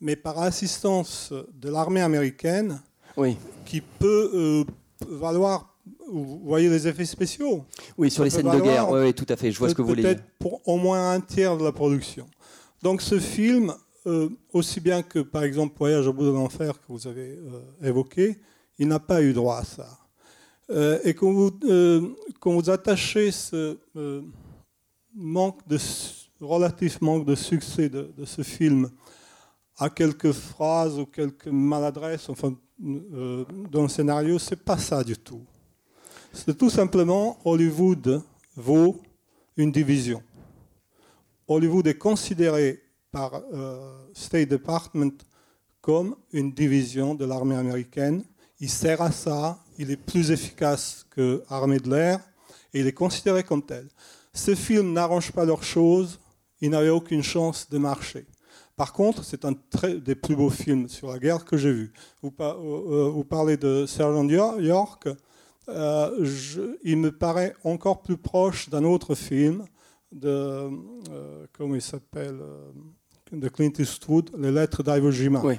Speaker 5: mais par assistance de l'armée américaine
Speaker 2: Oui,
Speaker 5: qui peut euh, valoir, vous voyez les effets spéciaux,
Speaker 2: oui sur
Speaker 5: Ça
Speaker 2: les scènes de guerre, oui, oui, tout à fait, je vois ce que vous voulez dire.
Speaker 5: peut-être pour au moins un tiers de la production. Donc ce film, euh, aussi bien que par exemple Voyage au bout de l'enfer que vous avez euh, évoqué, il n'a pas eu droit à ça. Euh, et quand vous, euh, quand vous attachez ce euh, manque de, relatif manque de succès de, de ce film à quelques phrases ou quelques maladresses enfin, dans le scénario, c'est pas ça du tout. C'est tout simplement Hollywood vaut une division. Hollywood est considéré par State Department comme une division de l'armée américaine. Il sert à ça, il est plus efficace que l'armée de l'air et il est considéré comme tel. Ce film n'arrange pas leurs choses, il n'avait aucune chance de marcher. Par contre, c'est un des plus beaux films sur la guerre que j'ai vu. Euh, euh, vous parlez de Sergeant Yor- York. Euh, il me paraît encore plus proche d'un autre film de, comment il s'appelle, de Clint Eastwood, Les Lettres d'Iwo Jima.
Speaker 2: Oui.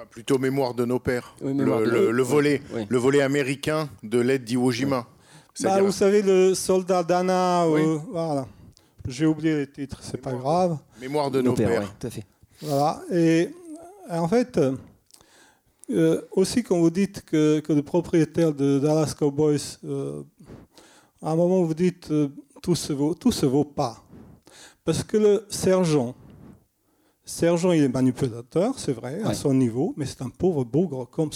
Speaker 1: Enfin, plutôt Mémoire de nos pères.
Speaker 2: Oui,
Speaker 1: le,
Speaker 2: de-
Speaker 1: le- le volet,
Speaker 2: Oui.
Speaker 1: le volet américain de l'aide d'Iwo Jima.
Speaker 5: Bah, vous savez, le soldat Dana,
Speaker 1: Oui.
Speaker 5: euh, voilà. J'ai oublié les titres, c'est pas grave.
Speaker 1: Mémoire de
Speaker 2: Nos
Speaker 1: nos
Speaker 2: pères,
Speaker 1: pères.
Speaker 2: ouais, tout à fait.
Speaker 5: Voilà. Et euh, en fait, euh, aussi quand vous dites que, que le propriétaire de Dallas Cowboys, euh, à un moment vous dites euh, tout se vaut, tout se vaut pas, parce que le sergent, sergent il est manipulateur, c'est vrai, à son niveau, mais c'est un pauvre bougre comme.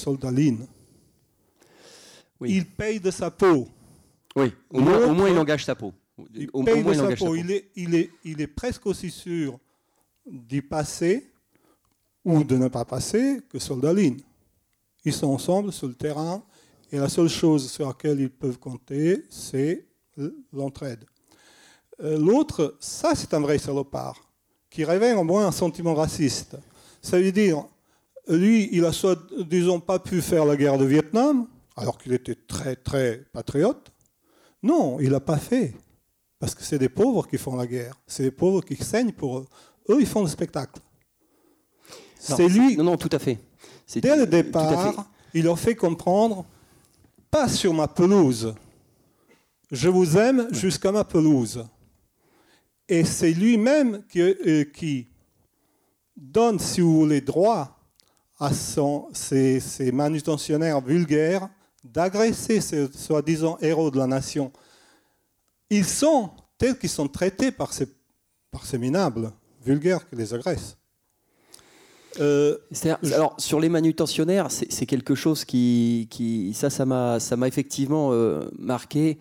Speaker 2: Oui.
Speaker 5: Il paye de sa peau.
Speaker 2: Oui, au moins, au
Speaker 5: L'autre-
Speaker 2: moins il engage sa peau.
Speaker 5: Il
Speaker 2: Au, au
Speaker 5: paye
Speaker 2: moins
Speaker 5: de
Speaker 2: il
Speaker 5: sa peau. Il est, il, est, il est presque aussi sûr d'y passer ou de ne pas passer que soldat Lynn. Ils sont ensemble sur le terrain et la seule chose sur laquelle ils peuvent compter, c'est l'entraide. Euh, L'autre, ça c'est un vrai salopard qui réveille au moins un sentiment raciste. Ça veut dire, lui, il a soit, disons, pas pu faire la guerre de Vietnam, alors qu'il était très, très patriote. Non, il l'a pas fait. Parce que c'est des pauvres qui font la guerre. C'est des pauvres qui saignent pour eux. Eux, ils font le spectacle. C'est lui,
Speaker 2: Non, non, tout à fait.
Speaker 5: Dès le départ, il leur fait comprendre, pas sur ma pelouse. Je vous aime jusqu'à ma pelouse. Et c'est lui-même qui, euh, qui donne, si vous voulez, droit à son, ces, ces manutentionnaires vulgaires d'agresser ces soi-disant héros de la nation. Ils sont tels qu'ils sont traités par ces, par ces minables vulgaires qui les agressent. Euh,
Speaker 2: Alors, sur les manutentionnaires, c'est quelque chose qui, qui ça, ça m'a, ça m'a effectivement euh, marqué.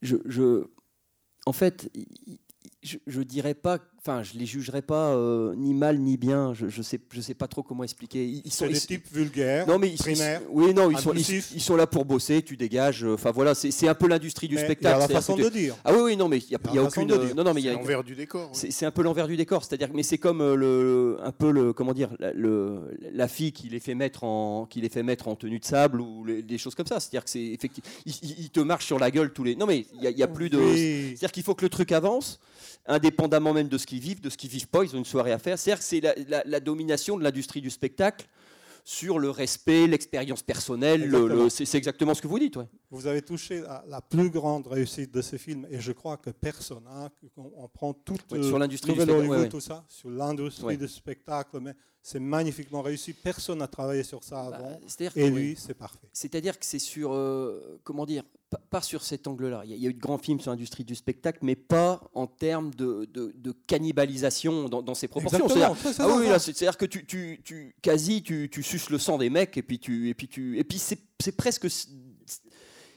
Speaker 2: Je, je- en fait, je, dirais pas, enfin, je les jugerais pas euh, ni mal ni bien. Je, je sais, je sais pas trop comment expliquer. Ils, ils sont
Speaker 5: des
Speaker 2: ils-
Speaker 5: types vulgaires,
Speaker 2: non mais ils,
Speaker 5: primaires.
Speaker 2: ils- oui non ils sont, ils, ils sont là pour bosser tu dégages euh, enfin voilà c'est un peu l'industrie du
Speaker 5: mais il y
Speaker 2: spectacle
Speaker 5: a la façon de dire.
Speaker 2: ah oui oui non mais il y a,
Speaker 5: y a
Speaker 2: y a aucune
Speaker 5: de dire.
Speaker 2: non non mais il y
Speaker 1: C'est
Speaker 2: a
Speaker 1: l'envers du décor. oui.
Speaker 2: c'est c'est un peu l'envers du décor, c'est-à-dire mais c'est comme euh, le, un peu le comment dire la, le- la fille qui les fait mettre en qui les fait mettre en tenue de sable ou les- des choses comme ça, c'est-à-dire que c'est effectivement il, il- il te marche sur la gueule tous les non mais il y y a plus de
Speaker 5: Oui.
Speaker 2: c'est-à-dire qu'il faut que le truc avance indépendamment même de ce vivent, de ce qu'ils vivent pas, ils ont une soirée à faire. C'est-à-dire que c'est la, la- la domination de l'industrie du spectacle sur le respect, l'expérience personnelle, le- c'est exactement ce que vous dites ouais.
Speaker 5: Vous avez touché à la plus grande réussite de ce film, et je crois que personne, hein, qu'on- on, prend toute
Speaker 2: Ouais,
Speaker 5: euh,
Speaker 2: sur l'industrie du spectacle, ouais,
Speaker 5: tout ça, sur l'industrie du spectacle, mais c'est magnifiquement réussi. Personne n'a travaillé sur ça
Speaker 2: Bah,
Speaker 5: avant, et
Speaker 2: que-
Speaker 5: lui, c'est parfait.
Speaker 2: C'est-à-dire que c'est sur, euh, comment dire, pas, sur cet angle-là. Il y, a- eu de grands films sur l'industrie du spectacle, mais pas en termes de, de- de cannibalisation dans, dans ces proportions. C'est-à-dire- ah oui, c'est-à-dire que tu, tu, tu- quasi, tu, tu suces le sang des mecs, et puis tu, et puis tu, et puis c'est, presque.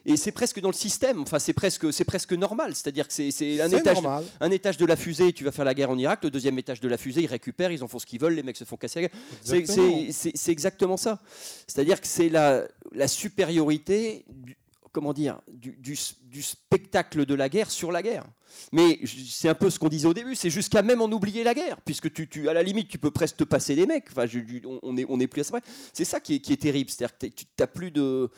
Speaker 2: Et c'est presque dans le système, enfin c'est presque, c'est presque normal, c'est-à-dire que c'est, un étage,
Speaker 5: normal.
Speaker 2: un étage de la fusée, tu vas faire la guerre en Irak, le deuxième étage de la fusée, ils récupèrent, ils en font ce qu'ils veulent, les mecs se font casser la gueule. C'est-
Speaker 5: Exactement.
Speaker 2: C'est ça. C'est-à-dire que c'est la, la supériorité du, comment dire, du, spectacle de la guerre sur la guerre. Mais c'est un peu ce qu'on disait au début, c'est jusqu'à même en oublier la guerre, puisque tu, à la limite, tu peux presque te passer des mecs. Enfin, on- n'est plus à ça. C'est ça qui est, terrible, c'est-à-dire que tu n'as plus de.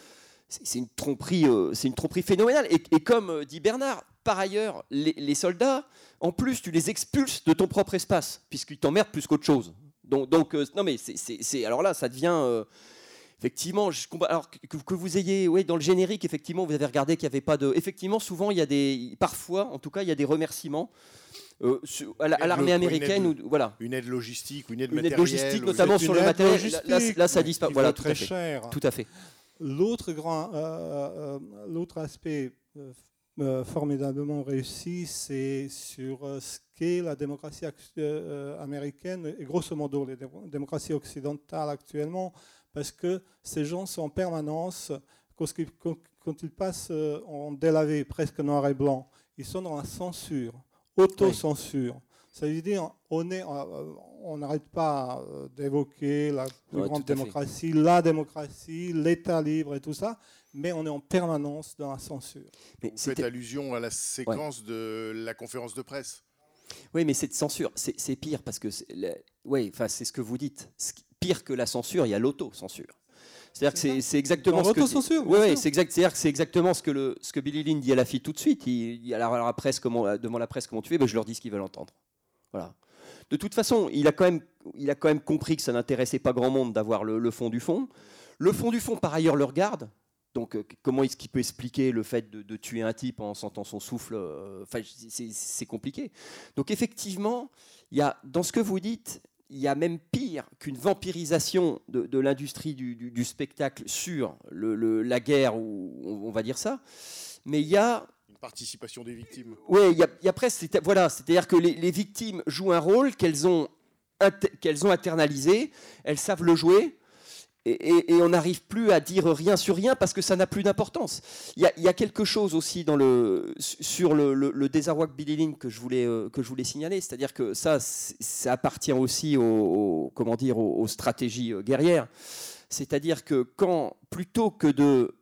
Speaker 2: C'est une tromperie, euh, c'est une tromperie phénoménale. Et, comme euh, dit Bernard, par ailleurs, les, soldats, en plus, tu les expulses de ton propre espace, puisqu'ils t'emmerdent plus qu'autre chose. Donc, euh, non mais c'est- alors là, ça devient effectivement. Je alors que, que vous ayez, ouais, dans le générique, effectivement, vous avez regardé qu'il n'y avait pas de. Effectivement, souvent, il y a des, parfois, en tout cas, il y a des remerciements euh, à l'armée américaine
Speaker 1: une aide-
Speaker 2: ou voilà.
Speaker 1: Une aide logistique, une aide
Speaker 2: Une aide
Speaker 1: matérielle.
Speaker 2: logistique, notamment sur le matériel. Là, là, là, ça disparaît. Voilà, tout
Speaker 5: très
Speaker 2: à fait.
Speaker 5: cher.
Speaker 2: Tout à fait.
Speaker 5: L'autre grand, euh, euh, l'autre aspect formidablement réussi, c'est sur ce qu'est la démocratie américaine et grosso modo les dé- démocraties occidentales actuellement, parce que ces gens sont en permanence, quand, ils- passent euh, en délavé, presque noir et blanc, ils sont dans la censure, autocensure. Ça veut dire on est, euh, on n'arrête pas euh, d'évoquer la plus
Speaker 2: Ouais,
Speaker 5: grande
Speaker 2: fait.
Speaker 5: démocratie, la démocratie, l'État libre et tout ça, mais on est en permanence dans la censure.
Speaker 2: Mais
Speaker 1: Vous faites allusion à la séquence de la conférence de presse.
Speaker 2: Oui, mais cette censure, c'est pire parce que, ouais, enfin, c'est ce que vous dites. Pire que la censure, il y a l'autocensure. C'est-à-dire que c'est- exactement ce que. c'est exact. Exactement ce que le, ce que Billy Lynn dit à la fille tout de suite. Il, il à la presse comment, devant la presse comment tu ben, je leur dis ce qu'ils veulent entendre. Voilà. De toute façon, il a quand même, il a quand même compris que ça n'intéressait pas grand monde d'avoir le, le fond du fond. Le fond du fond, par ailleurs, le regarde. Donc, euh, comment est-ce qu'il peut expliquer le fait de, de tuer un type en sentant son souffle euh, Enfin, c'est- c'est compliqué. Donc, effectivement, il y a, dans ce que vous dites, il y a même pire qu'une vampirisation de, de l'industrie du, du- du spectacle sur le- le- la guerre, ou on, on va dire ça. Mais il y a
Speaker 1: Une participation des victimes.
Speaker 2: oui, il y, a- il y a presque, c'est- voilà, c'est-à-dire que les, les victimes jouent un rôle qu'elles ont, qu'elles ont internalisé, elles savent le jouer, et, on n'arrive plus à dire rien sur rien parce que ça n'a plus d'importance. Il y, a- quelque chose aussi sur le, le- le désarroi que je voulais, euh, que je voulais signaler, c'est-à-dire que ça, appartient aussi aux, comment dire, aux, aux stratégies euh, guerrières. C'est-à-dire que quand, plutôt que de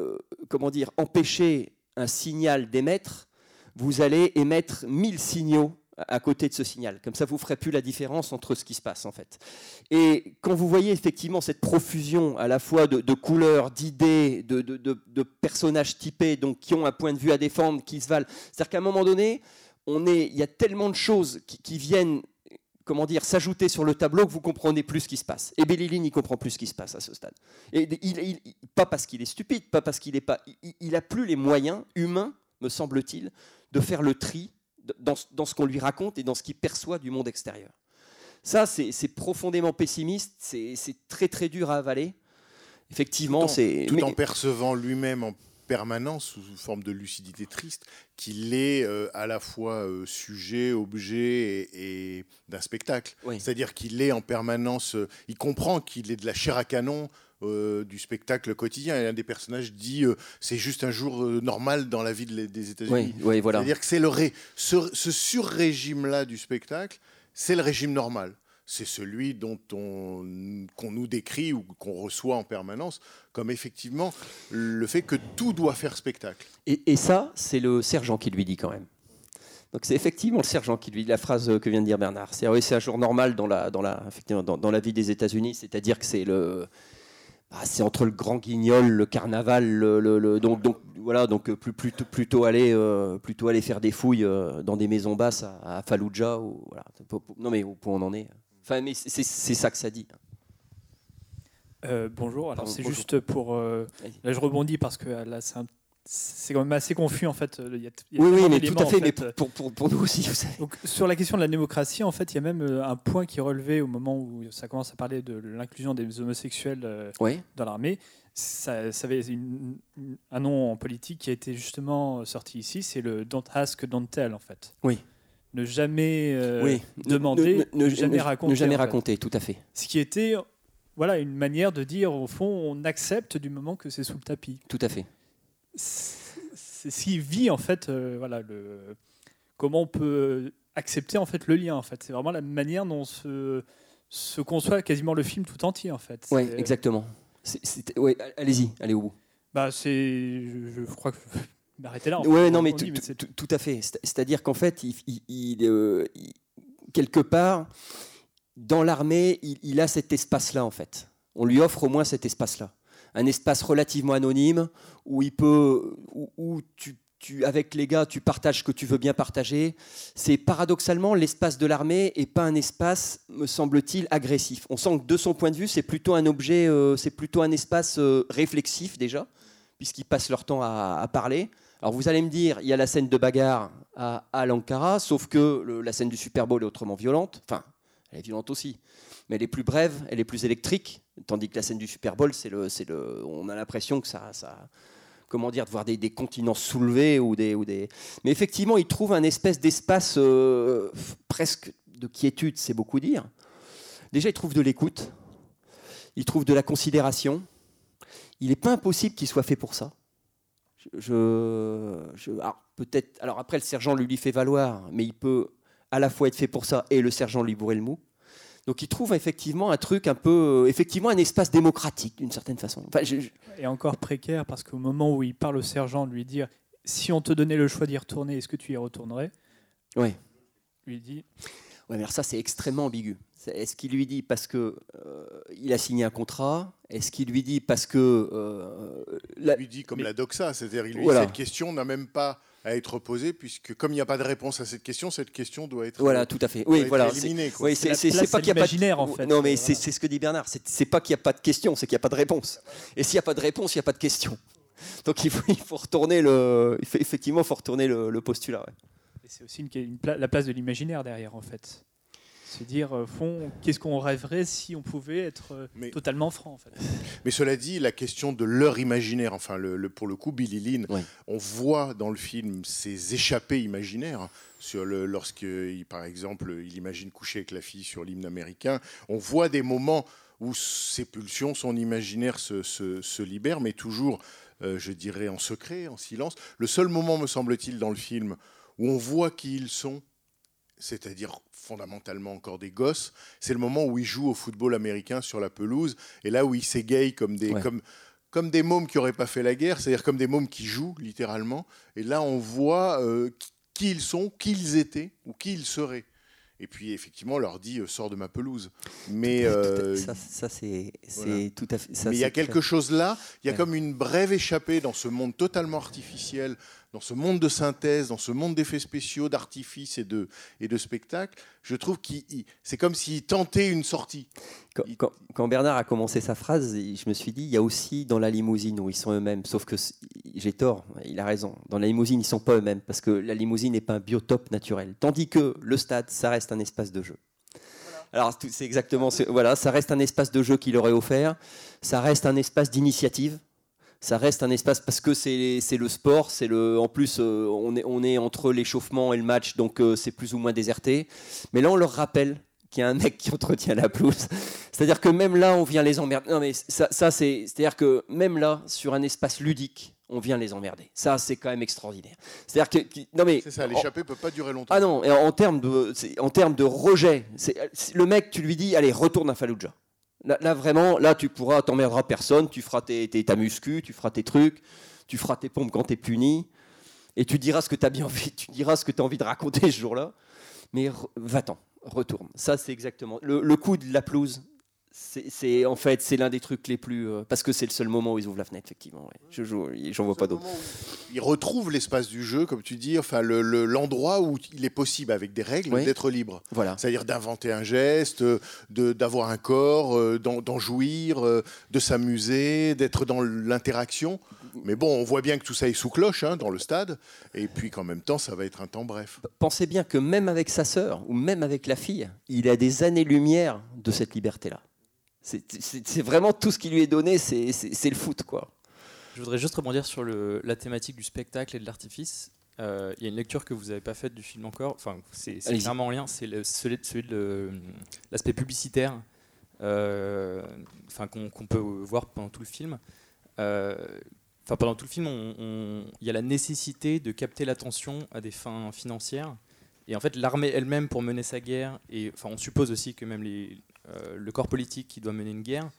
Speaker 2: euh, comment dire, empêcher un signal d'émettre, vous allez émettre 1000 signaux à côté de ce signal. Comme ça, vous ne ferez plus la différence entre ce qui se passe, en fait. Et quand vous voyez effectivement cette profusion à la fois de, couleurs, d'idées, de, personnages typés, donc qui ont un point de vue à défendre, qui se valent, c'est-à-dire qu'à un moment donné, on est, il y a tellement de choses qui, viennent comment dire, s'ajouter sur le tableau que vous comprenez plus ce qui se passe. Et Bellilin, il comprend plus ce qui se passe à ce stade. Et il, pas parce qu'il est stupide, pas parce qu'il est pas, il, il a plus les moyens humains, me semble-t-il, de faire le tri dans, ce- dans ce qu'on lui raconte et dans ce qu'il perçoit du monde extérieur. Ça, c'est profondément pessimiste, c'est très très dur à avaler. Effectivement,
Speaker 1: Tout en-
Speaker 2: c'est.
Speaker 1: Tout en percevant lui-même en permanence, sous forme de lucidité triste, qu'il est euh, à la fois euh, sujet, objet et, et d'un spectacle.
Speaker 2: Oui.
Speaker 1: C'est-à-dire qu'il est en permanence, euh, il comprend qu'il est de la chair à canon euh, du spectacle quotidien. Et un des personnages dit euh, c'est juste un jour euh, normal dans la vie de des États-Unis.
Speaker 2: Oui, oui, voilà.
Speaker 1: C'est-à-dire que c'est le ré- ce, ce sur-régime-là du spectacle, c'est le régime normal. C'est celui dont on qu'on nous décrit ou qu'on reçoit en permanence comme effectivement le fait que tout doit faire spectacle.
Speaker 2: Et, et ça, c'est le sergent qui lui dit quand même. Donc c'est effectivement le sergent qui lui dit la phrase que vient de dire Bernard. C'est oui, un jour normal dans la, dans la, dans la vie des États-Unis, c'est-à-dire que c'est le, bah, c'est entre le grand guignol, le carnaval, le, le- le- donc, donc voilà, donc euh, plus, plutôt, plutôt aller, euh, plutôt aller faire des fouilles euh, dans des maisons basses à, à Fallujah ou voilà. Non mais où on en est. Enfin, mais c'est ça que ça dit.
Speaker 6: Euh, bonjour, alors c'est juste pour. là, je rebondis parce que là, c'est un- c'est quand même assez confus en fait. Il y a, il y a
Speaker 2: Oui, oui, mais tout à fait.
Speaker 6: en
Speaker 2: Mais pour, pour, pour nous aussi, vous savez.
Speaker 6: Donc, sur la question de la démocratie, en fait, il y a même euh, un point qui est relevé au moment où ça commence à parler de l'inclusion des homosexuels euh,
Speaker 2: Oui.
Speaker 6: dans l'armée. Ça, ça avait une- un nom en politique qui a été justement sorti ici, c'est le Don't Ask, Don't Tell, en fait.
Speaker 2: Oui.
Speaker 6: Ne jamais euh,
Speaker 2: oui.
Speaker 6: demander,
Speaker 2: ne,
Speaker 6: ne, jamais raconter.
Speaker 2: Ne jamais
Speaker 6: en fait.
Speaker 2: raconter, tout à fait.
Speaker 6: Ce qui était voilà, une manière de dire, au fond, on accepte du moment que c'est sous le tapis.
Speaker 2: Tout à fait.
Speaker 6: C'est ce qui vit, en fait, euh, voilà, le, comment on peut accepter en fait, le lien. En fait. C'est vraiment la manière dont se, se conçoit quasiment le film tout entier. En fait.
Speaker 2: Oui,
Speaker 6: C'est-
Speaker 2: exactement. Ouais, allez-y, allez au bout.
Speaker 6: Bah, c'est. Je, je crois que. je vais m'arrêter là. en
Speaker 2: Ouais, non,
Speaker 6: On
Speaker 2: mais
Speaker 6: dit,
Speaker 2: tout,
Speaker 6: c'est-
Speaker 2: tout- tout à fait. C'est- C'est-à-dire qu'en fait, il, il- il, euh, il- quelque part, dans l'armée, il, il a cet espace-là, en fait. On lui offre au moins cet espace-là. Un espace relativement anonyme où il peut, où, tu, tu- avec les gars, tu partages ce que tu veux bien partager. C'est paradoxalement l'espace de l'armée et pas un espace, me semble-t-il, agressif. On sent que de son point de vue, c'est plutôt un objet, euh, c'est plutôt un espace euh, réflexif déjà, puisqu'ils passent leur temps à, parler. Alors vous allez me dire, il y a la scène de bagarre à, à l'Ankara, sauf que la scène du Super Bowl est autrement violente. Enfin, elle est violente aussi, mais elle est plus brève, elle est plus électrique, tandis que la scène du Super Bowl, c'est le, le, on a l'impression que ça, ça, comment dire, de voir des, des continents soulevés ou des, ou des. Mais effectivement, il trouve un espèce d'espace euh, presque de quiétude, c'est beaucoup dire. Déjà, il trouve de l'écoute, il trouve de la considération. Il n'est pas impossible qu'il soit fait pour ça. Je- je- alors, peut-être. Alors après, le sergent lui, lui fait valoir, mais il peut à la fois être fait pour ça et le sergent lui bourrer le mou. Donc il trouve effectivement un truc un peu, euh, effectivement un espace démocratique d'une certaine façon. Enfin, je- je-
Speaker 6: Et encore précaire parce qu'au moment où il parle au sergent, lui dire si on te donnait le choix d'y retourner, est-ce que tu y retournerais
Speaker 2: Ouais.
Speaker 6: Lui dit
Speaker 2: Ouais, mais alors ça, c'est extrêmement ambigu. Est-ce qu'il lui dit parce que euh, il a signé un contrat? Est-ce qu'il lui dit parce que euh, la-
Speaker 1: Il lui dit comme la doxa, c'est-à-dire il lui
Speaker 2: Voilà.
Speaker 1: cette question n'a même pas à être posée puisque comme il n'y a pas de réponse à cette question, cette question doit être
Speaker 2: Voilà, tout à fait. Oui, voilà.
Speaker 1: éliminée,
Speaker 2: c'est-
Speaker 1: quoi.
Speaker 2: Oui, pas qu'il n'y a pas de
Speaker 6: l'imaginaire, en fait.
Speaker 2: Non, mais c'est
Speaker 6: voilà.
Speaker 2: c'est ce que dit Bernard. C'est c'est pas qu'il n'y a pas de question, c'est qu'il n'y a pas de réponse. Et s'il n'y a pas de réponse, il n'y a pas de question. Donc il faut, il faut retourner le. effectivement, il faut retourner le, le postulat. ouais.
Speaker 6: C'est aussi une, une pla- la place de l'imaginaire derrière, en fait. Se dire, euh, fond, qu'est-ce qu'on rêverait si on pouvait être euh,
Speaker 1: Mais-
Speaker 6: totalement franc, en fait.
Speaker 1: Mais cela dit, la question de leur imaginaire, enfin le, le- pour le coup, Billy Lynn,
Speaker 2: Oui.
Speaker 1: on voit dans le film ces échappées imaginaires. Sur le, lorsque, il, par exemple, il imagine coucher avec la fille sur l'hymne américain, on voit des moments où ses pulsions, son imaginaire se, se, se libère, mais toujours, euh, je dirais, en secret, en silence. Le seul moment, me semble-t-il, dans le film où on voit qui ils sont, c'est-à-dire fondamentalement encore des gosses, c'est le moment où ils jouent au football américain sur la pelouse, et là où ils s'égayent comme des,
Speaker 2: Ouais.
Speaker 1: comme, comme des mômes qui n'auraient pas fait la guerre, c'est-à-dire comme des mômes qui jouent littéralement, et là on voit euh, qui- ils sont, qui ils étaient, ou qui ils seraient. Et puis effectivement, on leur dit euh, sors de ma pelouse. Mais euh,
Speaker 2: ça, ça, c'est
Speaker 1: voilà.
Speaker 2: tout à fait. ça,
Speaker 1: mais il y a quelque chose là, il y a
Speaker 2: Ouais.
Speaker 1: comme une brève échappée dans ce monde totalement artificiel, dans ce monde de synthèse, dans ce monde d'effets spéciaux, d'artifices et de, et de spectacles. Je trouve que c'est comme s'il tentait une sortie.
Speaker 2: Quand, quand- quand Bernard a commencé sa phrase, je me suis dit, il y a aussi dans la limousine où ils sont eux-mêmes, sauf que j'ai tort, il a raison. Dans la limousine, ils sont pas eux-mêmes, parce que la limousine n'est pas un biotope naturel. Tandis que le stade, ça reste un espace de jeu. Alors, c'est exactement, ce- voilà, ça reste un espace de jeu qu'il aurait offert, ça reste un espace d'initiative, ça reste un espace parce que c'est c'est le sport, c'est le, en plus euh, on, est, on est entre l'échauffement et le match, donc euh, c'est plus ou moins déserté. Mais là, on leur rappelle qu'il y a un mec qui entretient la pelouse. C'est-à-dire que même là, on vient les emmerder. Non, mais ça, ça c'est, c'est-à-dire que même là, sur un espace ludique, on vient les emmerder. Ça, c'est quand même extraordinaire. C'est-à-dire que, non mais
Speaker 1: C'est ça, l'échappée peut pas durer longtemps.
Speaker 2: ah non, et en, en termes de, en termes de rejet, le mec, tu lui dis, allez, retourne à Fallujah. Là, vraiment, là, tu pourras, t'emmerderas personne, tu feras tes, tes- ta muscu, tu feras tes trucs, tu feras tes pompes quand t'es puni, et tu diras ce que tu as bien envie, tu diras ce que tu as envie de raconter ce jour-là, mais va-t'en, retourne. Ça, c'est exactement. Le, le coup de la pelouse, c'est, en fait, c'est l'un des trucs les plus. euh, parce que c'est le seul moment où ils ouvrent la fenêtre, effectivement. ouais. Je joue, j'en vois pas d'autre.
Speaker 1: Il retrouve l'espace du jeu, comme tu dis, enfin le- le- l'endroit où il est possible, avec des règles,
Speaker 2: Oui.
Speaker 1: d'être libre.
Speaker 2: Voilà.
Speaker 1: C'est-à-dire d'inventer un geste, de- d'avoir un corps, euh, d'en jouir, euh, de s'amuser, d'être dans l'interaction. Mais bon, on voit bien que tout ça est sous cloche hein, dans le stade. Et puis qu'en même temps, ça va être un temps bref.
Speaker 2: Pensez bien que même avec sa sœur, ou même avec la fille, il a des années-lumière de cette liberté-là. C'est c'est- vraiment tout ce qui lui est donné, c'est le foot, quoi.
Speaker 7: Je voudrais juste rebondir sur le- la thématique du spectacle et de l'artifice. Euh, Il y a une lecture que vous n'avez pas faite du film encore. Enfin, c'est clairement en lien. C'est celui, celui de l'aspect publicitaire, euh, enfin qu'on peut voir pendant tout le film. Euh, Enfin, pendant tout le film, il y a la nécessité de capter l'attention à des fins financières. Et en fait, l'armée elle-même, pour mener sa guerre, et enfin, on suppose aussi que même les, le corps politique qui doit mener une guerre,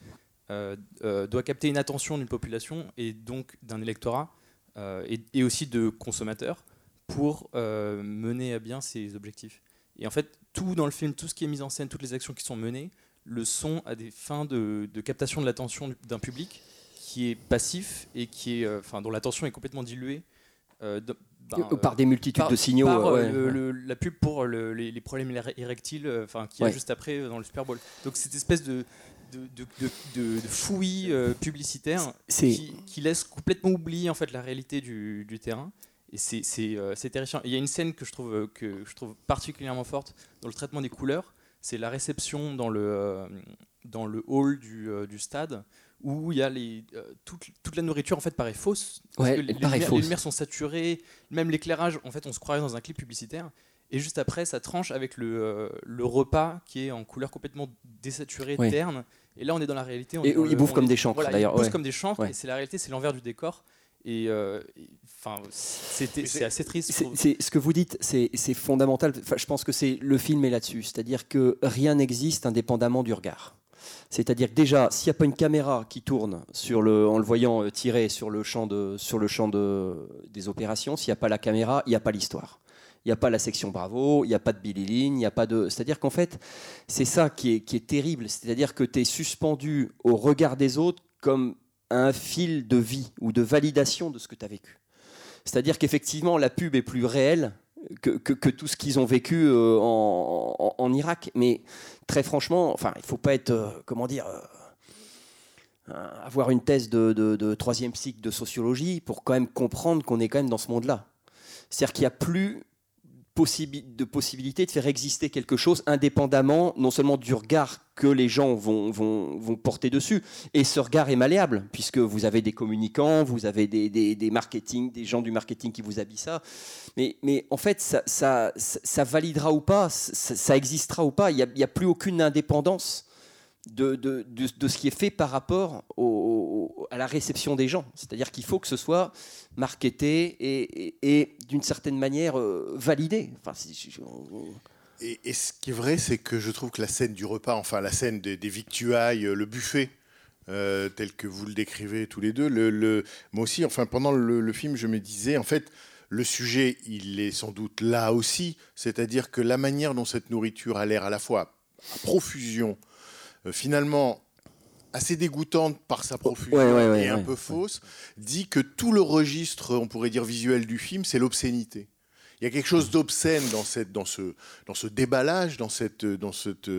Speaker 7: euh, euh, doit capter une attention d'une population et donc d'un électorat euh, et, aussi de consommateurs pour euh, mener à bien ses objectifs. Et en fait, tout dans le film, tout ce qui est mis en scène, toutes les actions qui sont menées, le sont à des fins de, captation de l'attention du- d'un public qui est passif et qui est, euh, dont l'attention est complètement diluée. euh, ben,
Speaker 2: Euh, par des multitudes
Speaker 7: par-
Speaker 2: de signaux,
Speaker 7: par,
Speaker 2: euh,
Speaker 7: euh,
Speaker 2: ouais,
Speaker 7: le-
Speaker 2: ouais.
Speaker 7: le- la pub pour le- les, les problèmes ére- érectiles, euh, enfin, qui
Speaker 2: Ouais.
Speaker 7: juste après euh, dans le Super Bowl. Donc cette espèce de de, fouillis euh, publicitaire qui, qui laisse complètement oublier en fait la réalité du, du terrain. Et c'est euh, terrifiant. Il y a une scène que je trouve euh, que je trouve particulièrement forte dans le traitement des couleurs. C'est la réception dans le euh, dans le hall du, euh, du stade où il y a les, euh, toute, toute la nourriture en fait paraît fausse. Parce
Speaker 2: Ouais,
Speaker 7: que
Speaker 2: elle
Speaker 7: les,
Speaker 2: paraît
Speaker 7: lumières,
Speaker 2: fausse.
Speaker 7: les lumières sont saturées, même l'éclairage, en fait on se croirait dans un clip publicitaire. Et juste après, ça tranche avec le, euh, le repas qui est en couleur complètement désaturée,
Speaker 2: Ouais.
Speaker 7: terne. Et là, on est dans la réalité. on
Speaker 2: Et où ils bouffent comme des chancres,
Speaker 7: voilà,
Speaker 2: d'ailleurs,
Speaker 7: Ils bouffent
Speaker 2: ouais.
Speaker 7: comme des chancres,
Speaker 2: Ouais.
Speaker 7: et c'est la réalité, c'est l'envers du décor. Et euh, enfin, c'est assez triste.
Speaker 2: ce que vous dites, c'est c'est fondamental. Enfin, je pense que c'est le film est là-dessus, c'est-à-dire que rien n'existe indépendamment du regard. C'est-à-dire que déjà, s'il n'y a pas une caméra qui tourne sur le, en le voyant euh, tirer sur le champ, de, sur le champ de, des opérations, s'il n'y a pas la caméra, il n'y a pas l'histoire. Il n'y a pas la section Bravo, il n'y a pas de Billy Lynn, il n'y a pas de. C'est-à-dire qu'en fait, c'est ça qui est, qui est terrible. C'est-à-dire que tu es suspendu au regard des autres comme un fil de vie ou de validation de ce que tu as vécu. C'est-à-dire qu'effectivement, la pub est plus réelle que, tout ce qu'ils ont vécu euh, en, Irak. Mais très franchement, enfin, il ne faut pas être, euh, comment dire, euh, avoir une thèse de- de troisième cycle de sociologie pour quand même comprendre qu'on est quand même dans ce monde-là. C'est-à-dire qu'il n'y a plus de possibilité de faire exister quelque chose indépendamment non seulement du regard que les gens vont, vont, vont porter dessus, et ce regard est malléable, puisque vous avez des communicants, vous avez des, des, des marketing, des gens du marketing qui vous habillent ça, mais, mais en fait, ça, ça, ça- validera ou pas, ça, existera ou pas, il n'y a plus aucune indépendance de, de, de- ce qui est fait par rapport à la réception des gens. C'est-à-dire qu'il faut que ce soit marketé et, et- d'une certaine manière euh, validé.
Speaker 1: Et, ce qui est vrai, c'est que je trouve que la scène du repas, enfin la scène des, victuailles, euh, le buffet, euh, tel que vous le décrivez tous les deux, moi aussi, enfin pendant le, le film, je me disais, en fait, le sujet, il est sans doute là aussi, c'est-à-dire que la manière dont cette nourriture a l'air à la fois à profusion, finalement assez dégoûtante par sa profusion
Speaker 2: Ouais, ouais, ouais,
Speaker 1: et un peu fausse, dit que tout le registre, on pourrait dire visuel du film, c'est l'obscénité. Il y a quelque chose d'obscène dans, cette, dans, ce, dans ce déballage, dans, cette, dans, cette,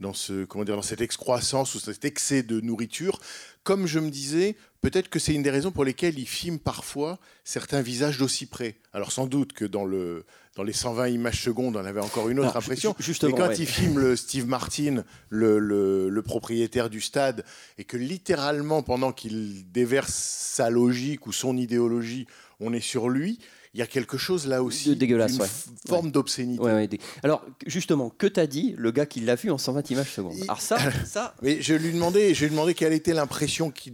Speaker 1: dans, ce, comment dire, dans cette excroissance ou cet excès de nourriture. Comme je me disais, peut-être que c'est une des raisons pour lesquelles il filme parfois certains visages d'aussi près. Alors sans doute que dans, le, dans les 120 images secondes, on avait encore une autre
Speaker 2: Alors,
Speaker 1: impression.
Speaker 2: ju- justement,
Speaker 1: Mais quand
Speaker 2: ouais.
Speaker 1: il filme le Steve Martin, le, le- le propriétaire du stade, et que littéralement, pendant qu'il déverse sa logique ou son idéologie, on est sur lui, il y a quelque chose là aussi
Speaker 2: De dégueulasse, ouais.
Speaker 1: f- forme d'obscénité.
Speaker 2: Ouais, des- Alors, justement, que t'as dit le gars qui l'a vu en 120 images secondes? Alors ça, ça,
Speaker 1: Mais je lui demandais, je lui demandais quelle était l'impression qu'il,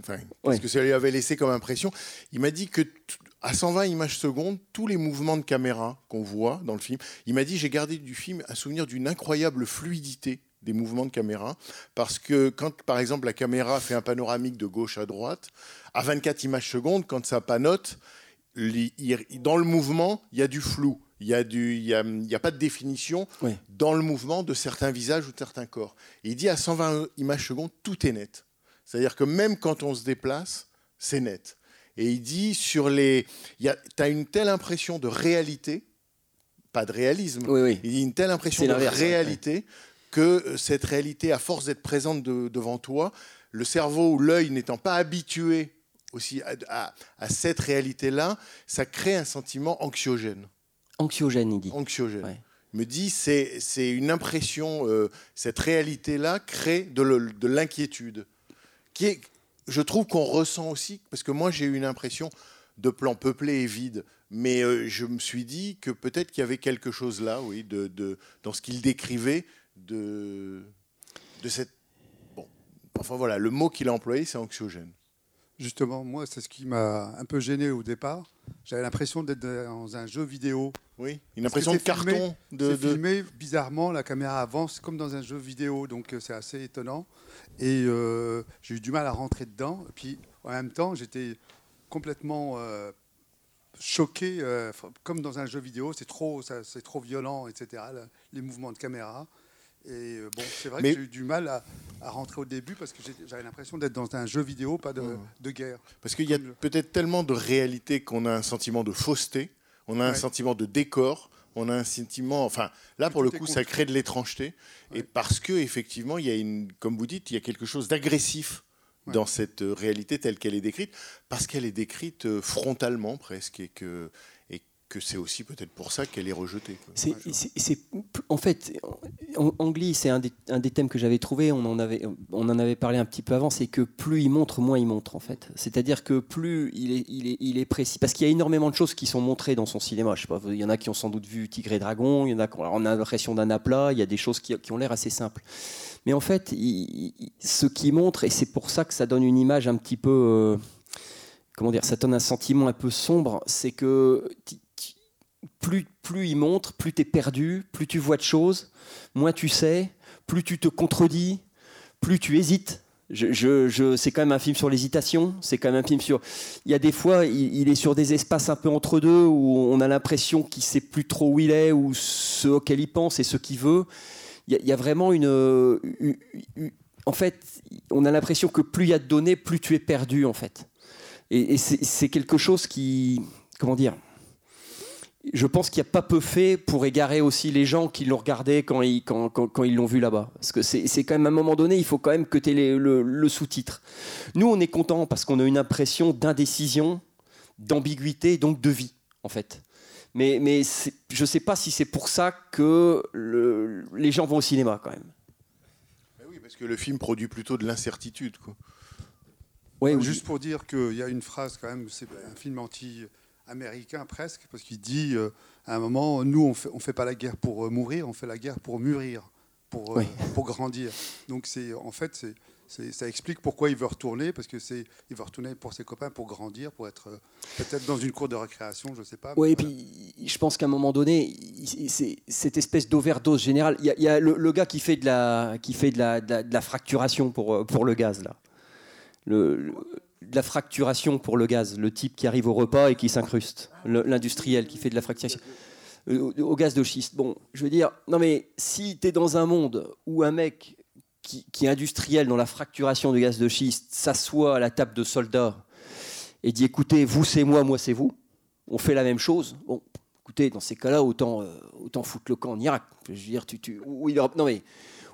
Speaker 1: enfin, qu'est-ce que ça lui avait laissé comme impression. Il m'a dit que t- à 120 images secondes, tous les mouvements de caméra qu'on voit dans le film, il m'a dit j'ai gardé du film un souvenir d'une incroyable fluidité des mouvements de caméra parce que quand par exemple la caméra fait un panoramique de gauche à droite à 24 images secondes quand ça panote dans le mouvement il y a du flou. Il y a du il y a, il y a pas de définition dans le mouvement de certains visages ou de certains corps. Et il dit à 120 images secondes tout est net. C'est à dire que même quand on se déplace c'est net. Et il dit sur les tu as une telle impression de réalité pas de réalisme
Speaker 2: oui, oui.
Speaker 1: il dit une telle impression de
Speaker 2: ouais,
Speaker 1: réalité que euh, cette réalité, à force d'être présente de- devant toi, le cerveau ou l'œil n'étant pas habitué aussi à, à- à cette réalité-là, ça crée un sentiment anxiogène.
Speaker 2: anxiogène, il dit.
Speaker 1: Anxiogène.
Speaker 2: Ouais.
Speaker 1: Il me dit, c'est une impression, euh, cette réalité-là crée de l'inquiétude, qui est, je trouve qu'on ressent aussi, parce que moi j'ai eu une impression de plan peuplé et vide, mais euh, je me suis dit que peut-être qu'il y avait quelque chose là, oui, de, de- dans ce qu'il décrivait, de, de cette... Bon, enfin voilà, le mot qu'il a employé, c'est anxiogène.
Speaker 8: Justement, moi, c'est ce qui m'a un peu gêné au départ. J'avais l'impression d'être dans un jeu vidéo.
Speaker 1: Oui, une
Speaker 8: Parce
Speaker 1: impression de
Speaker 8: filmé-
Speaker 1: carton. De, de-
Speaker 8: filmé bizarrement, la caméra avance comme dans un jeu vidéo, donc euh, c'est assez étonnant. Et euh, j'ai eu du mal à rentrer dedans. Et puis en même temps, j'étais complètement euh, choqué, euh, comme dans un jeu vidéo. C'est trop, c'est trop violent, etc. le- les mouvements de caméra. Et euh, bon, c'est vrai
Speaker 1: Mais-
Speaker 8: que j'ai eu du mal à, à rentrer au début parce que j'avais l'impression d'être dans un jeu vidéo, pas de,
Speaker 1: Mmh.
Speaker 8: de guerre.
Speaker 1: Parce qu'il y a peut-être tellement de réalité qu'on a un sentiment de fausseté, on a un sentiment de décor, on a un sentiment. Enfin, là, pour le coup, ça crée de l'étrangeté. Et parce que, effectivement, il y a une, comme vous dites, il y a quelque chose d'agressif dans cette euh, réalité telle qu'elle est décrite, parce qu'elle est décrite euh, frontalement presque, et que, que c'est aussi peut-être pour ça qu'elle est rejetée.
Speaker 2: C'est, c'est- en fait, Angli, c'est un des, un des thèmes que j'avais trouvé. On en avait, on en avait parlé un petit peu avant. C'est que plus il montre, moins il montre en fait. C'est-à-dire que plus il est, il est, il est précis, parce qu'il y a énormément de choses qui sont montrées dans son cinéma. Je sais pas, il y en a qui ont sans doute vu Tigre et Dragon. Il y en a qui ont, l'impression d'un aplat. Il y a des choses qui, qui ont l'air assez simples. Mais en fait, il- il- ce qui montre, et c'est pour ça que ça donne une image un petit peu, euh, comment dire, ça donne un sentiment un peu sombre, c'est que plus, il montre, plus tu es perdu, plus tu vois de choses, moins tu sais, plus tu te contredis, plus tu hésites. Je, c'est quand même un film sur l'hésitation. C'est quand même un film sur. Il y a des fois, il, est sur des espaces un peu entre deux où on a l'impression qu'il sait plus trop où il est ou ce auquel il pense et ce qu'il veut. Il y, a- vraiment une, En fait, on a l'impression que plus il y a de données, plus tu es perdu en fait. Et, c'est quelque chose qui, comment dire, je pense qu'il n'y a pas peu fait pour égarer aussi les gens qui l'ont regardé quand ils quand, quand- quand ils l'ont vu là-bas. Parce que c'est c'est quand même à un moment donné, il faut quand même que tu aies le, le sous-titre. Nous, on est content parce qu'on a une impression d'indécision, d'ambiguïté, donc de vie, en fait. Mais, mais c'est- je ne sais pas si c'est pour ça que le- les gens vont au cinéma, quand même.
Speaker 1: Mais oui, parce que le film produit plutôt de l'incertitude. quoi.
Speaker 2: Ouais, oui.
Speaker 8: Juste pour dire qu'il y a une phrase quand même, c'est un film anti-américain presque, parce qu'il dit euh, à un moment, nous on fait, on fait pas la guerre pour euh, mourir, on fait la guerre pour mûrir, pour, euh, pour grandir. Donc c'est en fait c'est c'est- ça explique pourquoi il veut retourner, parce que c'est il veut retourner pour ses copains pour grandir, pour être euh, peut-être dans une cour de récréation, je sais pas.
Speaker 2: Oui, et puis je pense qu'à un moment donné, c'est cette espèce d'overdose générale. Il y a, il y a le, le gars qui fait de la, qui fait de la, de la, de la fracturation pour, pour le gaz, là. Le, le- de la fracturation pour le gaz, le type qui arrive au repas et qui s'incruste, l'industriel qui fait de la fracturation. Euh, Au, gaz de schiste. Bon, je veux dire, non mais si tu es dans un monde où un mec qui, est industriel dans la fracturation du gaz de schiste s'assoit à la table de soldats et dit écoutez, vous c'est moi, moi c'est vous, on fait la même chose. Bon, écoutez, dans ces cas-là, autant, euh, autant foutre le camp en Irak. Je veux dire, tu, tu, aura, non mais,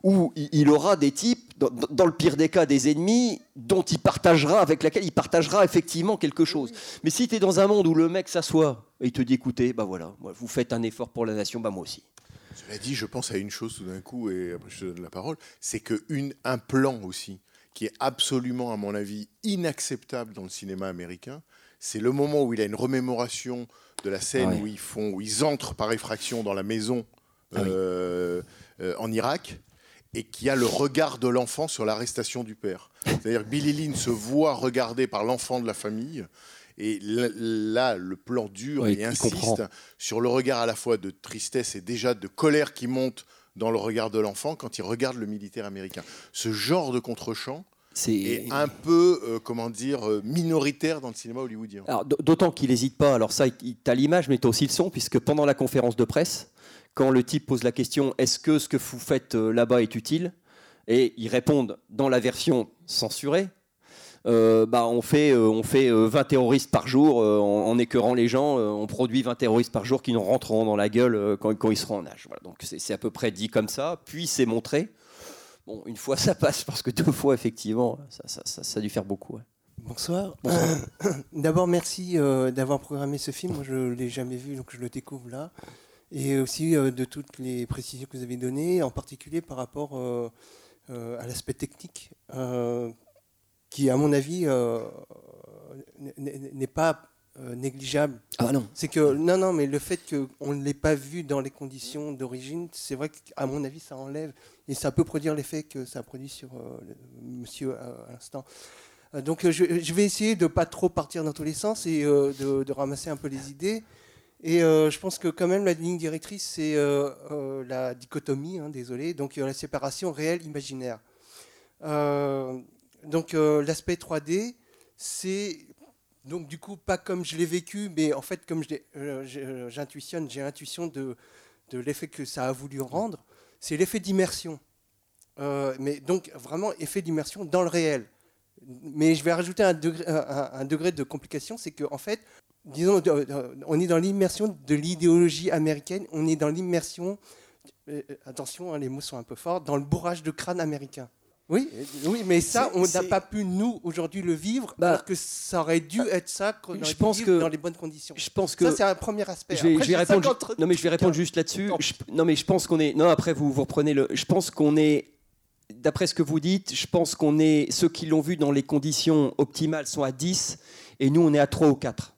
Speaker 2: où il, aura des types, dans, le pire des cas, des ennemis dont il partagera, avec laquelle il partagera effectivement quelque chose. Mais si tu es dans un monde où le mec s'assoit et il te dit écoutez, bah voilà, vous faites un effort pour la nation, bah moi aussi.
Speaker 1: Cela dit, je pense à une chose tout d'un coup, et après je te donne la parole, c'est qu'un plan aussi, qui est absolument, à mon avis, inacceptable dans le cinéma américain, c'est le moment où il a une remémoration de la scène
Speaker 2: Ah
Speaker 1: où, ils font, où ils entrent par effraction dans la maison
Speaker 2: Ah oui.
Speaker 1: euh, euh, en Irak, et qui a le regard de l'enfant sur l'arrestation du père. C'est-à-dire que Billy Lynn se voit regardé par l'enfant de la famille, et là, le plan dure
Speaker 2: Oui,
Speaker 1: et insiste
Speaker 2: comprend.
Speaker 1: sur le regard à la fois de tristesse et déjà de colère qui monte dans le regard de l'enfant quand il regarde le militaire américain. Ce genre de contre-champ est un peu, euh, comment dire, euh, minoritaire dans le cinéma hollywoodien.
Speaker 2: D'autant qu'il n'hésite pas. Alors ça, tu as l'image, mais tu as aussi le son, puisque pendant la conférence de presse, quand le type pose la question est-ce que ce que vous faites euh, là-bas est utile? Et ils répondent dans la version censurée. euh, bah, on fait, euh, on fait euh, 20 terroristes par jour en, en écœurant les gens. on produit 20 terroristes par jour qui nous rentreront dans la gueule quand, quand ils seront en âge. Voilà, donc c'est à peu près dit comme ça. Puis c'est montré. Bon, une fois ça passe, parce que deux fois, effectivement, ça, ça, ça- ça a dû faire beaucoup. ouais.
Speaker 9: Bonsoir. D'abord, merci euh, d'avoir programmé ce film. Moi, je ne l'ai jamais vu, donc je le découvre là. Et aussi euh, de toutes les précisions que vous avez données, en particulier par rapport euh, à l'aspect technique, qui, à mon avis, n'est pas négligeable.
Speaker 2: Ah non.
Speaker 9: C'est que non, non, mais le fait qu'on ne l'ait pas vu dans les conditions d'origine, c'est vrai qu'à mon avis, ça enlève et ça peut produire l'effet que ça a produit sur euh, Monsieur à, à l'instant. Euh, Donc euh, je, vais essayer de pas trop partir dans tous les sens et euh, de, ramasser un peu les idées. Et euh, je pense que quand même la ligne directrice, c'est euh, euh, la dichotomie, hein, désolé, donc euh, la séparation réelle-imaginaire. Euh, donc euh, l'aspect 3D, c'est donc du coup pas comme je l'ai vécu, mais en fait comme euh, j'intuitionne, j'ai l'intuition de l'effet que ça a voulu rendre, c'est l'effet d'immersion. Euh, mais donc vraiment effet d'immersion dans le réel. Mais je vais rajouter un degré, de complication, c'est qu'en en fait, disons, de- de- on est dans l'immersion de l'idéologie américaine, on est dans l'immersion, euh, attention, hein, les mots sont un peu forts, dans le bourrage de crâne américain. Oui, euh, oui, mais ça, on n'a pas pu nous aujourd'hui le vivre,
Speaker 2: Bah,
Speaker 9: alors que ça aurait dû être ça, qu'on aurait
Speaker 2: je pense que-
Speaker 9: dans les bonnes conditions.
Speaker 2: Je pense que
Speaker 9: ça, c'est un premier aspect.
Speaker 2: Je vais,
Speaker 9: Après,
Speaker 2: je vais
Speaker 9: j'ai
Speaker 2: répondre.
Speaker 9: 50 trucs.
Speaker 2: Non, mais je vais répondre juste là-dessus. Non, mais je pense qu'on est. Non, après vous vous reprenez le. Je pense qu'on est. D'après ce que vous dites, je pense qu'on est. Ceux qui l'ont vu dans les conditions optimales sont à 10 et nous on est à 3 ou 4.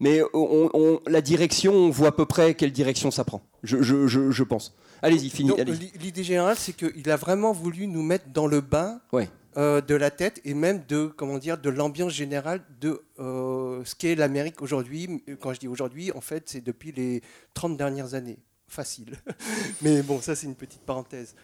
Speaker 2: Mais on- on- la direction, on voit à peu près quelle direction ça prend. Je, je- je- je pense. Allez-y, fini.
Speaker 9: Donc,
Speaker 2: allez-y.
Speaker 9: l'i- L'idée générale, c'est qu'il a vraiment voulu nous mettre dans le bain
Speaker 2: Ouais.
Speaker 9: euh, de la tête et même de comment dire de l'ambiance générale de euh, ce qu'est l'Amérique aujourd'hui. Quand je dis aujourd'hui, en fait, c'est depuis les 30 dernières années. Facile. Mais bon, ça, c'est une petite parenthèse.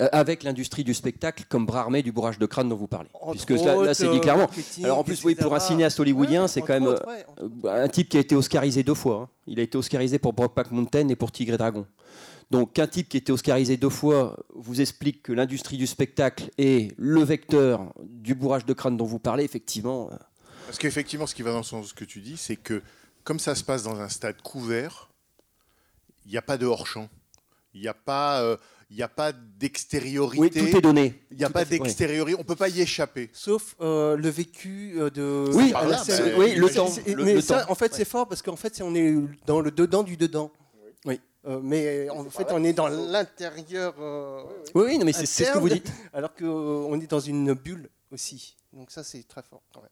Speaker 2: Euh, Avec l'industrie du spectacle comme bras armé du bourrage de crâne dont vous parlez.
Speaker 9: Entre
Speaker 2: Puisque là, là, c'est dit clairement. Alors en plus, oui, pour un cinéaste hollywoodien,
Speaker 9: Ouais,
Speaker 2: c'est quand même
Speaker 9: autres, ouais,
Speaker 2: un type qui a été oscarisé deux fois. hein. Il a été oscarisé pour Brokeback Mountain et pour Tigre et Dragon. Donc qu'un type qui a été oscarisé deux fois vous explique que l'industrie du spectacle est le vecteur du bourrage de crâne dont vous parlez, effectivement. euh,
Speaker 1: Parce qu'effectivement, ce qui va dans le sens de ce que tu dis, c'est que comme ça se passe dans un stade couvert, il n'y a pas de hors-champ. Il n'y a pas, euh, il n'y a pas d'extériorité.
Speaker 2: Oui, tout est donné.
Speaker 1: Il n'y a
Speaker 2: Tout
Speaker 1: pas d'extériorité. On ne peut pas y échapper.
Speaker 9: Sauf euh, le vécu de.
Speaker 2: Oui, là, bah, oui, le
Speaker 9: C'est-
Speaker 2: temps, le-
Speaker 9: mais
Speaker 2: le
Speaker 9: ça,
Speaker 2: temps.
Speaker 9: en fait, c'est fort parce qu'en fait, on est dans le dedans du dedans.
Speaker 2: Oui.
Speaker 9: Euh, mais en fait, on est dans l'intérieur. euh,
Speaker 2: Oui, oui, non, mais c'est- ce que vous dites.
Speaker 9: Alors qu'on est dans une bulle aussi. Donc ça, c'est très fort. quand même.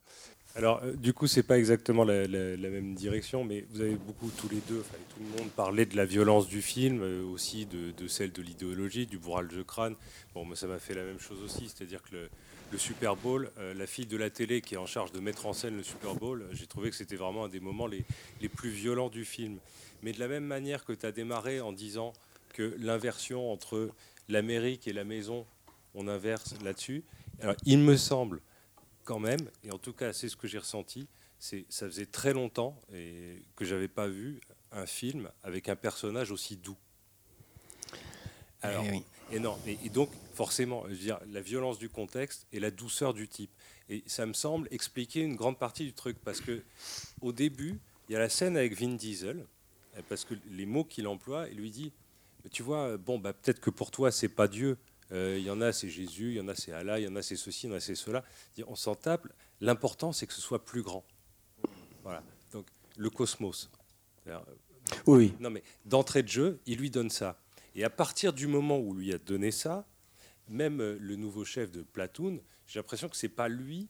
Speaker 10: Alors, euh, du coup, c'est pas exactement la, la- la même direction, mais vous avez beaucoup tous les deux, enfin, tout le monde parlait de la violence du film, euh, aussi de, de celle de l'idéologie, du bourrage de crâne. Bon, moi, ça m'a fait la même chose aussi, c'est-à-dire que le, le Super Bowl, euh, la fille de la télé qui est en charge de mettre en scène le Super Bowl, euh, j'ai trouvé que c'était vraiment un des moments les, les plus violents du film. Mais de la même manière que tu as démarré en disant que l'inversion entre l'Amérique et la maison, on inverse là-dessus. Alors, il me semble quand même, et en tout cas c'est ce que j'ai ressenti, c'est ça faisait très longtemps et que j'avais pas vu un film avec un personnage aussi doux. Alors,
Speaker 2: Eh oui.
Speaker 10: et non, et, et donc forcément, je veux dire, la violence du contexte et la douceur du type. Et ça me semble expliquer une grande partie du truc parce que au début, il y a la scène avec Vin Diesel, parce que les mots qu'il emploie, il lui dit, tu vois, bon, bah, peut-être que pour toi c'est pas Dieu. Euh, Il y en a c'est Jésus, il y en a c'est Allah, il y en a c'est ceci, il y en a c'est cela. On s'en tape. L'important c'est que ce soit plus grand. Voilà. Donc le cosmos.
Speaker 2: Oui.
Speaker 10: non, mais d'entrée de jeu, il lui donne ça. Et à partir du moment où lui a donné ça, même euh, le nouveau chef de Platoon, j'ai l'impression que c'est pas lui,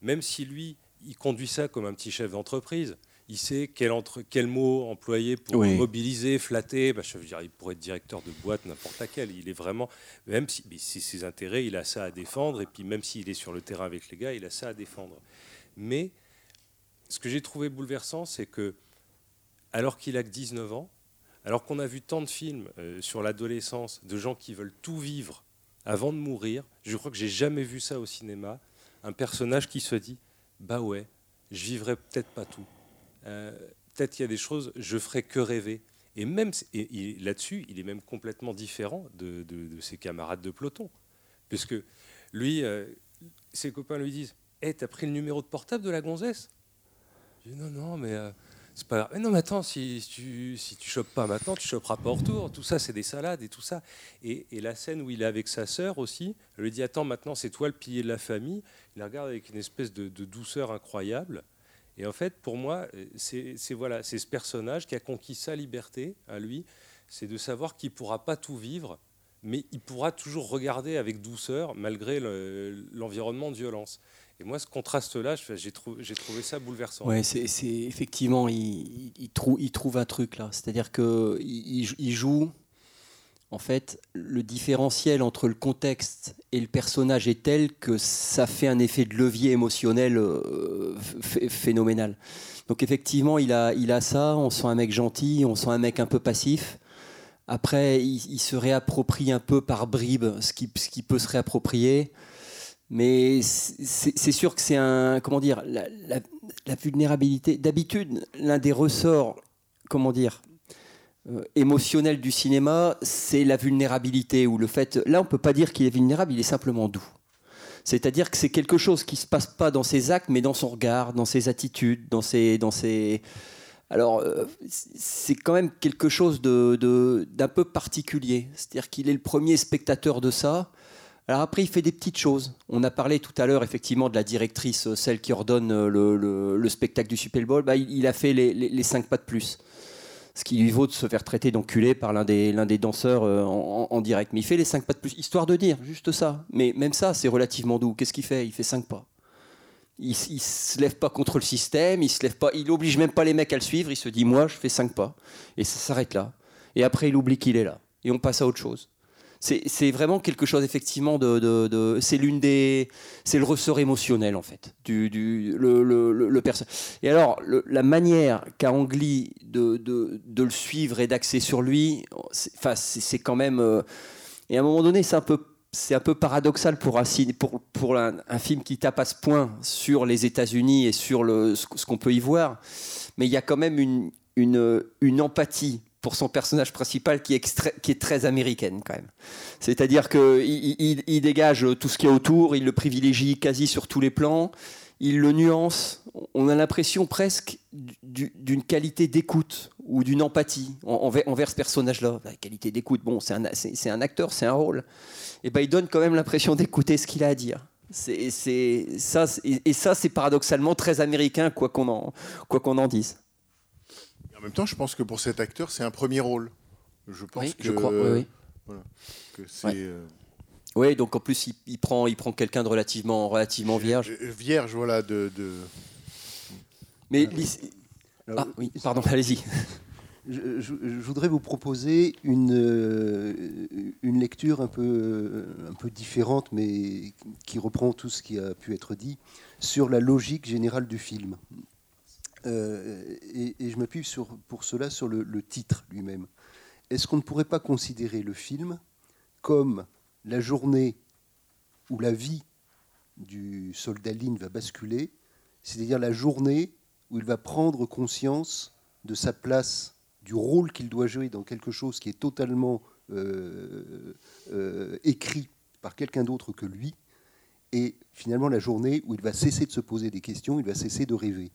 Speaker 10: même si lui, il conduit ça comme un petit chef d'entreprise. Il sait quel, entre, quel mot employer pour
Speaker 2: Oui.
Speaker 10: mobiliser, flatter. Bah, je veux dire, il pourrait être directeur de boîte, n'importe laquelle. Il est vraiment, même si c'est ses intérêts, il a ça à défendre. Et puis même s'il est sur le terrain avec les gars, il a ça à défendre. Mais ce que j'ai trouvé bouleversant, c'est que alors qu'il a que 19 ans, alors qu'on a vu tant de films euh, sur l'adolescence, de gens qui veulent tout vivre avant de mourir, je crois que j'ai jamais vu ça au cinéma, un personnage qui se dit, bah ouais, je vivrai peut-être pas tout. Euh, peut-être qu'il y a des choses, je ferai que rêver. Et même là-dessus, il est même complètement différent de, ses camarades de peloton. Puisque lui, euh, ses copains lui disent Hé, t'as pris le numéro de portable de la gonzesse? Je dis Non, non, mais euh, c'est pas grave. Mais non, mais attends, si, tu si tu chopes pas maintenant, tu choperas pas au retour. Tout ça, c'est des salades et tout ça. Et, la scène où il est avec sa sœur aussi, elle lui dit Attends, maintenant, c'est toi le pilier de la famille. Il la regarde avec une espèce de douceur incroyable. Et en fait, pour moi, euh, c'est voilà, ce personnage qui a conquis sa liberté à lui, c'est de savoir qu'il pourra pas tout vivre, mais il pourra toujours regarder avec douceur malgré le- l'environnement de violence. Et moi, ce contraste-là, j'ai trou- j'ai trouvé ça bouleversant.
Speaker 2: Ouais, c'est effectivement, il, il- il trou- il trouve un truc là. C'est-à-dire que il- il joue en fait, le différentiel entre le contexte et le personnage est tel que ça fait un effet de levier émotionnel euh, ph- phénoménal. Donc effectivement, il a, il a ça, on sent un mec gentil, on sent un mec un peu passif. Après, il, se réapproprie un peu par bribes ce qui, ce qui peut se réapproprier. Mais c'est sûr que c'est un. Comment dire la- la vulnérabilité. D'habitude, l'un des ressorts, comment dire euh, émotionnels du cinéma, c'est la vulnérabilité ou le fait. Là, on peut pas dire qu'il est vulnérable, il est simplement doux. C'est-à-dire que c'est quelque chose qui se passe pas dans ses actes, mais dans son regard, dans ses attitudes, dans ses, dans ses. Alors, euh, c'est quand même quelque chose de- de- d'un peu particulier. C'est-à-dire qu'il est le premier spectateur de ça. Alors après, il fait des petites choses. On a parlé tout à l'heure effectivement de la directrice, euh, celle qui ordonne le, le- le spectacle du Super Bowl. Bah, il, a fait les cinq pas de plus. Ce qui lui vaut de se faire traiter d'enculé par l'un des, danseurs euh, en, direct. Mais il fait les cinq pas de plus, histoire de dire, juste ça. Mais même ça, c'est relativement doux. Qu'est-ce qu'il fait? Il fait cinq pas. Il, il se lève pas contre le système, il se lève pas, il oblige même pas les mecs à le suivre. Il se dit, moi, je fais cinq pas. Et ça s'arrête là. Et après, il oublie qu'il est là. Et on passe à autre chose. C'est vraiment quelque chose effectivement de, c'est l'une des c'est le ressort émotionnel en fait du, du le, le, le- le et alors la manière qu'a Ang Lee de, de, de le suivre et d'axer sur lui enfin, c'est quand même euh, et à un moment donné c'est un peu c'est un peu paradoxal pour un, pour, pour un film qui tape à ce point sur les États-Unis et sur le, ce, ce qu'on peut y voir, mais il y a quand même une, une, une empathie pour son personnage principal qui est, très américaine quand même. C'est-à-dire qu'il il, il dégage tout ce qu'il y a autour, il le privilégie quasi sur tous les plans, il le nuance. On a l'impression presque du- d'une qualité d'écoute ou d'une empathie en- envers, ce personnage-là. La qualité d'écoute, bon, c'est un, acteur, c'est un rôle. Et ben, il donne quand même l'impression d'écouter ce qu'il a à dire. Et, et ça, c'est paradoxalement très américain, quoi qu'on en, quoi qu'on en dise.
Speaker 1: En même temps, je pense que pour cet acteur, c'est un premier rôle. Je pense
Speaker 2: Oui,
Speaker 1: que,
Speaker 2: je crois, oui, oui.
Speaker 1: voilà, que c'est
Speaker 2: Ouais.
Speaker 1: euh,
Speaker 2: Oui, donc en plus, il, il prend, il prend quelqu'un de relativement, relativement vierge.
Speaker 1: euh, vierge, voilà, de. de-
Speaker 2: Mais l'is- ah oui, pardon, allez-y.
Speaker 11: Je, je- je voudrais vous proposer une, euh, une lecture un peu, un peu différente, mais qui reprend tout ce qui a pu être dit, sur la logique générale du film. Euh, et, je m'appuie pour cela sur le, titre lui-même. Est-ce qu'on ne pourrait pas considérer le film comme la journée où la vie du soldat Lin va basculer, c'est-à-dire la journée où il va prendre conscience de sa place, du rôle qu'il doit jouer dans quelque chose qui est totalement euh, euh, écrit par quelqu'un d'autre que lui, et finalement la journée où il va cesser de se poser des questions, il va cesser de rêver?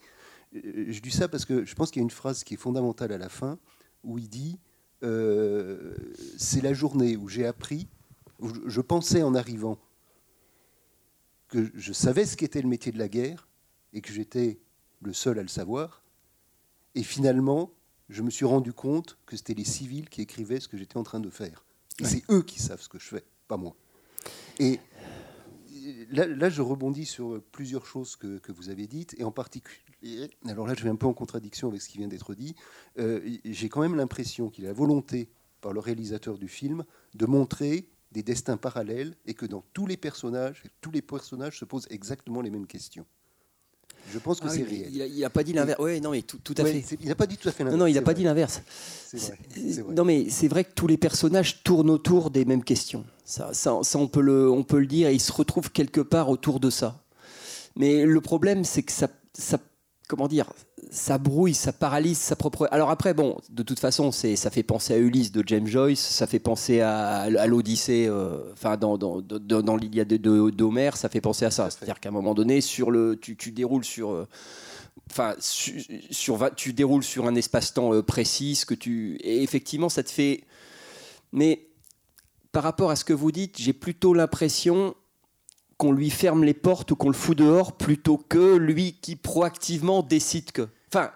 Speaker 11: Euh, Je dis ça parce que je pense qu'il y a une phrase qui est fondamentale à la fin, où il dit, euh, c'est la journée où j'ai appris, où je- pensais en arrivant que je savais ce qu'était le métier de la guerre et que j'étais le seul à le savoir. Et finalement, je me suis rendu compte que c'était les civils qui écrivaient ce que j'étais en train de faire. Et c'est eux qui savent ce que je fais, pas moi. Et là, là, je rebondis sur plusieurs choses que, que vous avez dites, et en particulier, alors là, je vais un peu en contradiction avec ce qui vient d'être dit, euh, j'ai quand même l'impression qu'il a la volonté, par le réalisateur du film, de montrer des destins parallèles, et que dans tous les personnages, tous les personnages se posent exactement les mêmes questions. Je pense que
Speaker 2: Ah
Speaker 11: c'est réel.
Speaker 2: Il a- il a pas dit l'inverse. Oui, non, mais tout, tout à
Speaker 11: Ouais,
Speaker 2: fait.
Speaker 11: il n'a pas dit tout à fait l'inverse.
Speaker 2: non, il n'a pas
Speaker 11: vrai.
Speaker 2: dit l'inverse. Non, mais c'est vrai que tous les personnages tournent autour des mêmes questions. Ça, ça, ça, on, peut le, on peut le dire, et ils se retrouvent quelque part autour de ça. Mais le problème, c'est que ça, ça, comment dire, ça brouille, ça paralyse sa propre. Alors après, bon, de toute façon, ça fait penser à Ulysse de James Joyce, ça fait penser à, l'Odyssée, euh, enfin dans, l'Iliade de- de- d'Homère, ça fait penser à ça. C'est-à-dire qu'à un moment donné, sur le, tu, déroules sur euh, enfin, su- sur, tu déroules sur un espace-temps euh, précis, que tu, et effectivement, ça te fait. Mais par rapport à ce que vous dites, j'ai plutôt l'impression qu'on lui ferme les portes ou qu'on le fout dehors plutôt que lui qui proactivement décide que. Enfin,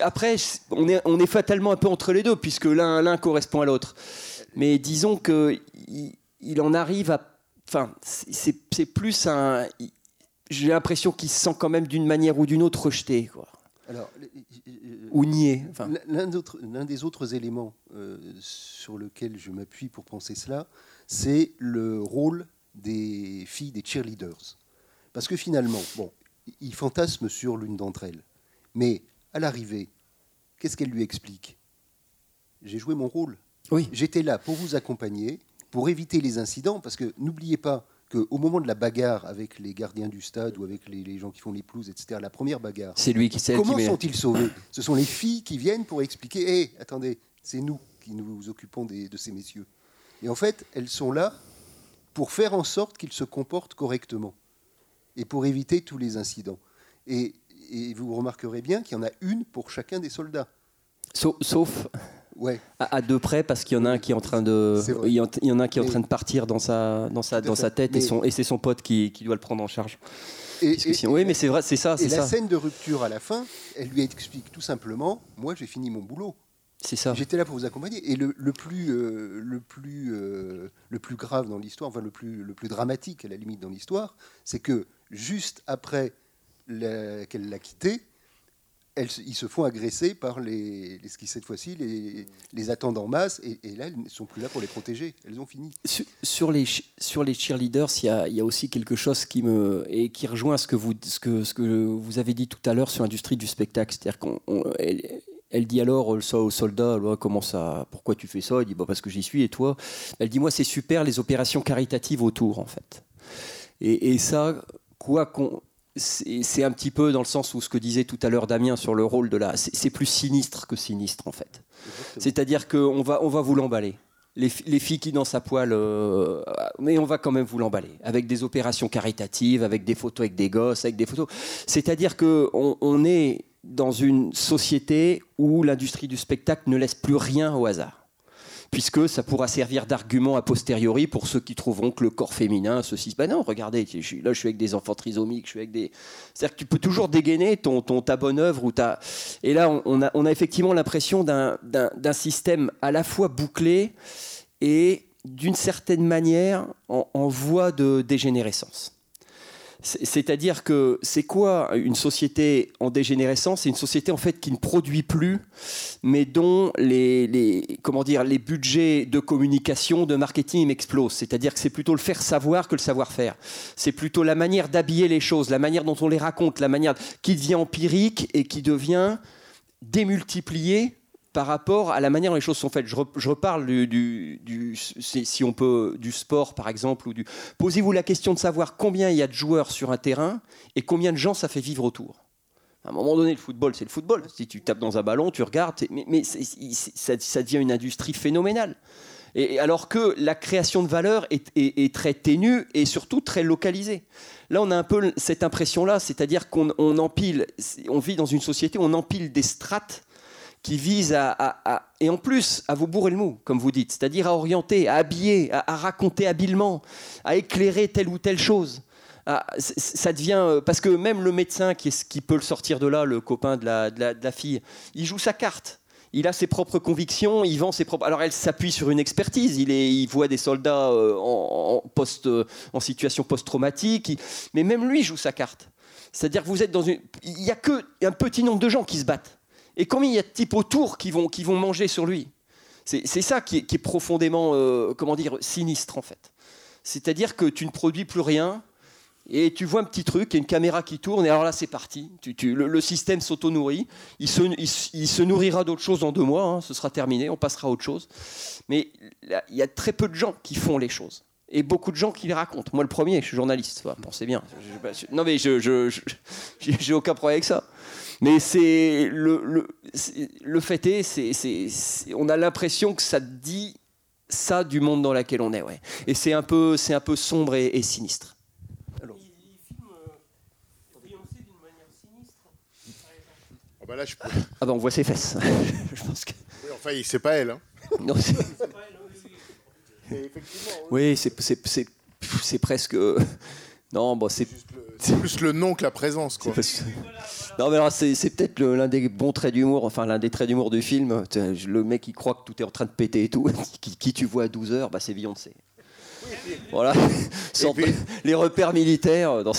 Speaker 2: après, on est, on est fatalement un peu entre les deux puisque l'un l'un correspond à l'autre. Mais disons que il, il en arrive à. Enfin, c'est plus un. J'ai l'impression qu'il se sent quand même d'une manière ou d'une autre rejeté, quoi.
Speaker 11: Alors, euh,
Speaker 2: Ou nié. Enfin.
Speaker 11: L'un des autres éléments euh, sur lequel je m'appuie pour penser cela, c'est le rôle des filles, des cheerleaders. Parce que finalement, bon, il fantasme sur l'une d'entre elles. Mais à l'arrivée, qu'est-ce qu'elle lui explique? J'ai joué mon rôle.
Speaker 2: Oui.
Speaker 11: J'étais là pour vous accompagner, pour éviter les incidents, parce que n'oubliez pas qu'au moment de la bagarre avec les gardiens du stade ou avec les, les gens qui font les pelouses, etc., la première bagarre,
Speaker 2: C'est lui qui-
Speaker 11: comment sont-ils sauvés? Ce sont les filles qui viennent pour expliquer Hé, attendez, c'est nous qui nous occupons des- de ces messieurs. Et en fait, elles sont là pour faire en sorte qu'ils se comportent correctement et pour éviter tous les incidents. Et, et vous remarquerez bien qu'il y en a une pour chacun des soldats.
Speaker 2: Sauf, sauf
Speaker 11: Ouais.
Speaker 2: à, à deux près, parce qu'il y en a un qui est en train de,
Speaker 11: C'est vrai.
Speaker 2: il y en, il y en a un qui est en
Speaker 11: Mais-
Speaker 2: train de partir dans sa, dans sa,
Speaker 11: Tout à
Speaker 2: dans
Speaker 11: fait.
Speaker 2: sa tête, et,
Speaker 11: Mais-
Speaker 2: son, et c'est son pote qui, qui doit le prendre en charge.
Speaker 11: Et,
Speaker 2: oui, mais c'est vrai, c'est ça,
Speaker 11: Et la
Speaker 2: ça.
Speaker 11: scène de rupture à la fin, elle lui explique tout simplement Moi, j'ai fini mon boulot.
Speaker 2: C'est ça.
Speaker 11: J'étais là pour vous accompagner. Et le, le plus, euh, le, plus, euh, le plus grave dans l'histoire, enfin le plus, le plus dramatique à la limite dans l'histoire, c'est que juste après la- qu'elle l'a quitté, elles ils se font agresser par les, les- ce qui cette fois-ci les, les attendent en masse. Et, et là, elles ne sont plus là pour les protéger. Elles ont fini.
Speaker 2: Sur, sur les, sur les cheerleaders, il y a, il y a aussi quelque chose qui me et qui rejoint ce que vous, ce que, ce que vous avez dit tout à l'heure sur l'industrie du spectacle. C'est-à-dire qu'on on- elle, elle dit alors euh, ça au soldat, là, comment ça, pourquoi tu fais ça? Il dit bah, parce que j'y suis et toi? Elle dit moi c'est super les opérations caritatives autour en fait. Et, et ça, quoi qu'on c'est un petit peu dans le sens où ce que disait tout à l'heure Damien sur le rôle de la. C'est plus sinistre que sinistre en fait. C'est-à-dire qu'on va, on va vous l'emballer. Les, les filles qui dansent à poil, euh, mais on va quand même vous l'emballer. Avec des opérations caritatives, avec des photos avec des gosses, avec des photos. C'est-à-dire qu'on on est dans une société où l'industrie du spectacle ne laisse plus rien au hasard puisque ça pourra servir d'argument a posteriori pour ceux qui trouveront que le corps féminin, ceci, ben non, regardez, là je suis avec des enfants trisomiques, je suis avec des... C'est-à-dire que tu peux toujours dégainer ton, ta bonne œuvre ou ta... Et là, on- a, effectivement l'impression d'un- système à la fois bouclé et d'une certaine manière en voie de dégénérescence. C'est- C'est-à-dire que c'est quoi une société en dégénérescence? C'est une société en fait qui ne produit plus, mais dont les, les- comment dire, les budgets de communication, de marketing explosent. C'est-à-dire que c'est plutôt le faire savoir que le savoir-faire. C'est plutôt la manière d'habiller les choses, la manière dont on les raconte, la manière qui devient empirique et qui devient démultipliée par rapport à la manière dont les choses sont faites. Je, re- je reparle du, si, on peut, du sport par exemple. Ou du... Posez-vous la question de savoir combien il y a de joueurs sur un terrain et combien de gens ça fait vivre autour. À un moment donné, le football, c'est le football. Si tu tapes dans un ballon, tu regardes, mais, ça, devient une industrie phénoménale. Et, alors que la création de valeur est, très ténue et surtout très localisée. Là, on a un peu cette impression-là, c'est-à-dire qu'on on empile, on vit dans une société où on empile des strates qui visent à, et en plus à vous bourrer le mou, comme vous dites, c'est-à-dire à orienter, à habiller, à, raconter habilement, à éclairer telle ou telle chose. Ah, ça devient euh, parce que même le médecin qui, est- qui peut le sortir de là, le copain de la, de la- fille, il joue sa carte. Il a ses propres convictions, il vend ses propres. Alors elle s'appuie sur une expertise. Il, voit des soldats euh, en, euh, en situation post-traumatique, mais même lui joue sa carte. C'est-à-dire que vous êtes dans une. Il n'y a que un petit nombre de gens qui se battent. Et combien il y a de types autour qui vont, qui vont manger sur lui C'est ça qui est, profondément, euh, comment dire, sinistre en fait. C'est-à-dire que tu ne produis plus rien et tu vois un petit truc, il y a une caméra qui tourne et alors là c'est parti. Tu- tu- le, système s'auto-nourrit. Il se, il, se- nourrira d'autre chose dans deux mois, hein, ce sera terminé, on passera à autre chose. Mais il y a très peu de gens qui font les choses. Et beaucoup de gens qui les racontent. Moi, le premier, je suis journaliste, pensez bien. Non, mais je, je, j'ai aucun problème avec ça. Mais c'est le, le, le fait est, c'est, on a l'impression que ça dit ça du monde dans lequel on est, ouais. Et c'est un peu, c'est un peu sombre et, et sinistre.
Speaker 1: Ah bah là, je peux-
Speaker 2: Ah bah on voit ses fesses. je pense que.
Speaker 1: Oui, enfin, il- c'est pas elle. Hein.
Speaker 2: Non, c'est-
Speaker 1: Mais effectivement,
Speaker 2: Oui, c'est, c'est, c'est, c'est presque. Non, bon, c'est.
Speaker 1: c'est plus le nom que la présence, quoi.
Speaker 2: Non, mais alors c'est, c'est peut-être le- l'un des bons traits d'humour, enfin l'un des traits d'humour du film. Le mec qui croit que tout est en train de péter et tout, qui, qui tu vois à 12 heures, bah, c'est Beyoncé. Voilà, les repères militaires euh, dans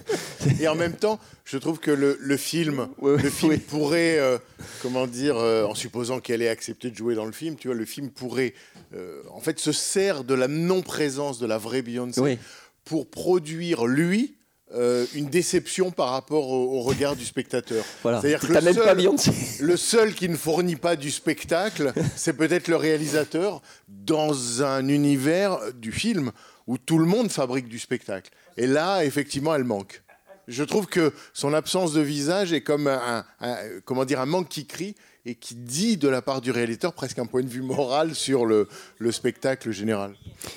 Speaker 1: Et en même temps, je trouve que le, le film, le film pourrait, euh, comment dire, euh, en supposant qu'elle ait accepté de jouer dans le film, tu vois, le film pourrait, euh, en fait, se sert de la non-présence de la vraie Beyoncé
Speaker 2: Oui.
Speaker 1: Pour produire lui. euh, une déception par rapport au, au regard du spectateur.
Speaker 2: Voilà.
Speaker 1: C'est-à-dire que le
Speaker 2: même
Speaker 1: seul,
Speaker 2: pas Beyoncé.
Speaker 1: le seul qui ne fournit pas du spectacle, c'est peut-être le réalisateur dans un univers du film où tout le monde fabrique du spectacle. Et là, effectivement, elle manque. Je trouve que son absence de visage est comme un, un- comment dire, un manque qui crie et qui dit de la part du réalisateur presque un point de vue moral sur le, le spectacle général.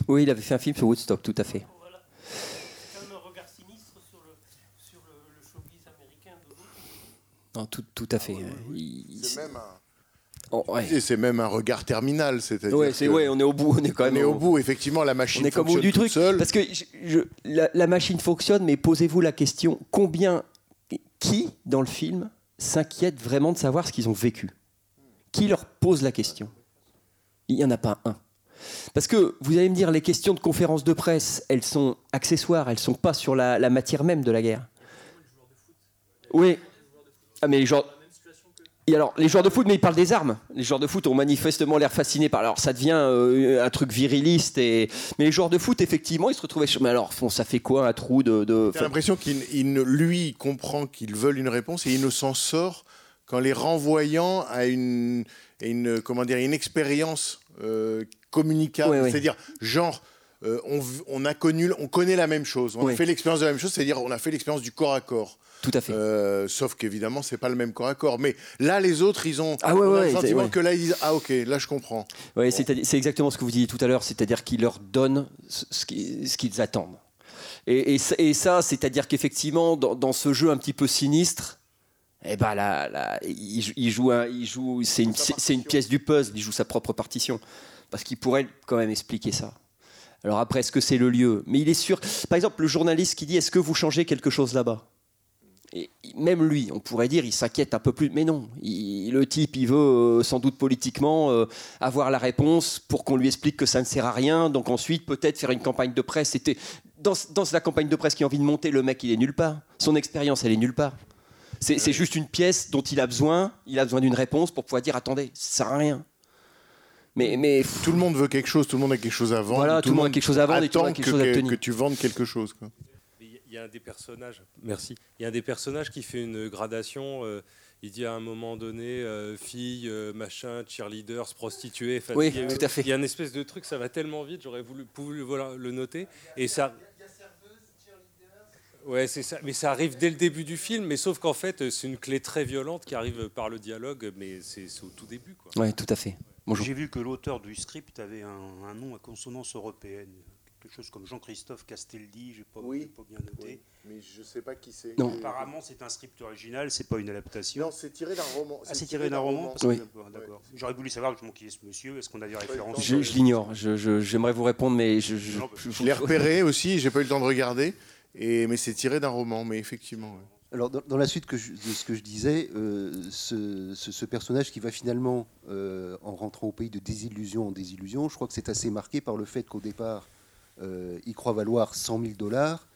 Speaker 2: Oui, il avait fait un film sur Woodstock, tout à fait. Non, tout, tout à fait. Il-
Speaker 1: C'est même un,
Speaker 2: Oh, ouais.
Speaker 1: Et c'est même un regard terminal, c'est-à-dire.
Speaker 2: Ouais, c'est
Speaker 1: que
Speaker 2: ouais, on est au bout, on est quand
Speaker 1: on
Speaker 2: même
Speaker 1: est au bout, effectivement, la machine
Speaker 2: On est comme au bout
Speaker 1: fonctionne
Speaker 2: du truc.
Speaker 1: seule.
Speaker 2: Parce que je- je- la, la machine fonctionne, mais posez-vous la question combien, qui dans le film s'inquiète vraiment de savoir ce qu'ils ont vécu? Qui leur pose la question? Il n'y en a pas un. Parce que vous allez me dire, les questions de conférence de presse, elles sont accessoires, elles sont pas sur la, matière même de la guerre. Oui. Ah, mais les joueurs. Alors, les joueurs de foot, mais ils parlent des armes. Les joueurs de foot ont manifestement l'air fascinés par. Alors, ça devient euh, un truc viriliste. Et... Mais les joueurs de foot, effectivement, ils se retrouvaient sur. Mais alors, ça fait quoi un trou de.
Speaker 1: J'ai l'impression qu'il il ne- lui comprend qu'ils veulent une réponse et il ne s'en sort qu'en les renvoyant à une, à une comment dire une expérience euh, communicable. C'est-à-dire genre euh, on, on a connu, on connaît la même chose. On a fait l'expérience de la même chose, c'est-à-dire on a fait l'expérience du corps à corps.
Speaker 2: Tout à fait.
Speaker 1: Euh, sauf qu'évidemment c'est pas le même corps à corps. Mais là les autres ils ont
Speaker 2: Ah ouais,
Speaker 1: on a
Speaker 2: ouais,
Speaker 1: le sentiment
Speaker 2: ouais.
Speaker 1: que là ils disent ah ok là je comprends.
Speaker 2: C'est exactement ce que vous disiez tout à l'heure, c'est-à-dire qu'ils leur donnent ce ce qui- ce qu'ils attendent. Et, et ça- et ça, c'est-à-dire qu'effectivement, dans, dans ce jeu un petit peu sinistre, eh ben là, là, il, joue- il joue, un- il joue, c'est une, c'est c'est une pièce du puzzle, il joue sa propre partition, parce qu'il pourrait quand même expliquer ça. Alors après, est-ce que c'est le lieu? Mais il est sûr. Par exemple, le journaliste qui dit Est-ce que vous changez quelque chose là-bas? Et même lui, on pourrait dire, il s'inquiète un peu plus. Mais non, il- le type, il veut euh, sans doute politiquement euh, avoir la réponse pour qu'on lui explique que ça ne sert à rien. Donc ensuite, peut-être faire une campagne de presse. C'était dans, dans la campagne de presse qui a envie de monter, le mec, il est nulle part. Son expérience, elle est nulle part. C'est juste une pièce dont il a besoin. Il a besoin d'une réponse pour pouvoir dire attendez, ça sert à rien. Mais, mais
Speaker 1: Tout le monde veut quelque chose, tout le monde a quelque chose à vendre.
Speaker 2: Voilà, tout le monde a quelque chose à vendre et tout le monde a quelque chose à
Speaker 1: que,
Speaker 2: obtenir.
Speaker 1: que tu vendes quelque chose. quoi.
Speaker 10: Il y a un des personnages, merci. Il y a un des personnages qui fait une gradation. euh, il dit à un moment donné, euh, fille, euh, machin, cheerleaders, prostituée.
Speaker 2: Oui,
Speaker 10: il y a-
Speaker 2: tout à fait.
Speaker 10: Il y a une espèce de truc, ça va tellement vite, j'aurais voulu, voulu voilà, le noter. Et ça. Ouais, c'est ça. Mais ça arrive dès le début du film, mais sauf qu'en fait, c'est une clé très violente qui arrive par le dialogue, mais c'est au tout début.
Speaker 2: Ouais, tout à fait. Bonjour.
Speaker 12: J'ai vu que l'auteur du script avait un, un nom à consonance européenne. Quelque chose comme Jean-Christophe Casteldi, j'ai pas, j'ai pas bien noté.
Speaker 1: mais je sais pas qui c'est.
Speaker 2: Non.
Speaker 12: Apparemment, c'est un script original, c'est pas une adaptation.
Speaker 1: Non, c'est tiré d'un roman.
Speaker 12: Ah, c'est tiré d'un roman, parce
Speaker 2: Oui.
Speaker 12: D'accord. J'aurais voulu savoir je manquais ce monsieur. Est-ce qu'on a des références
Speaker 2: Je, je l'ignore. Je- je- J'aimerais vous répondre, mais je. je- je-
Speaker 1: Je l'ai repéré aussi, j'ai pas eu le temps de regarder. Et, mais c'est tiré d'un roman, mais effectivement. ouais.
Speaker 11: Alors, dans, la suite de ce que je disais, euh, ce personnage qui va finalement, euh, en rentrant au pays de désillusion en désillusion, je crois que c'est assez marqué par le fait qu'au départ, euh, il croit valoir 100 000 dollars,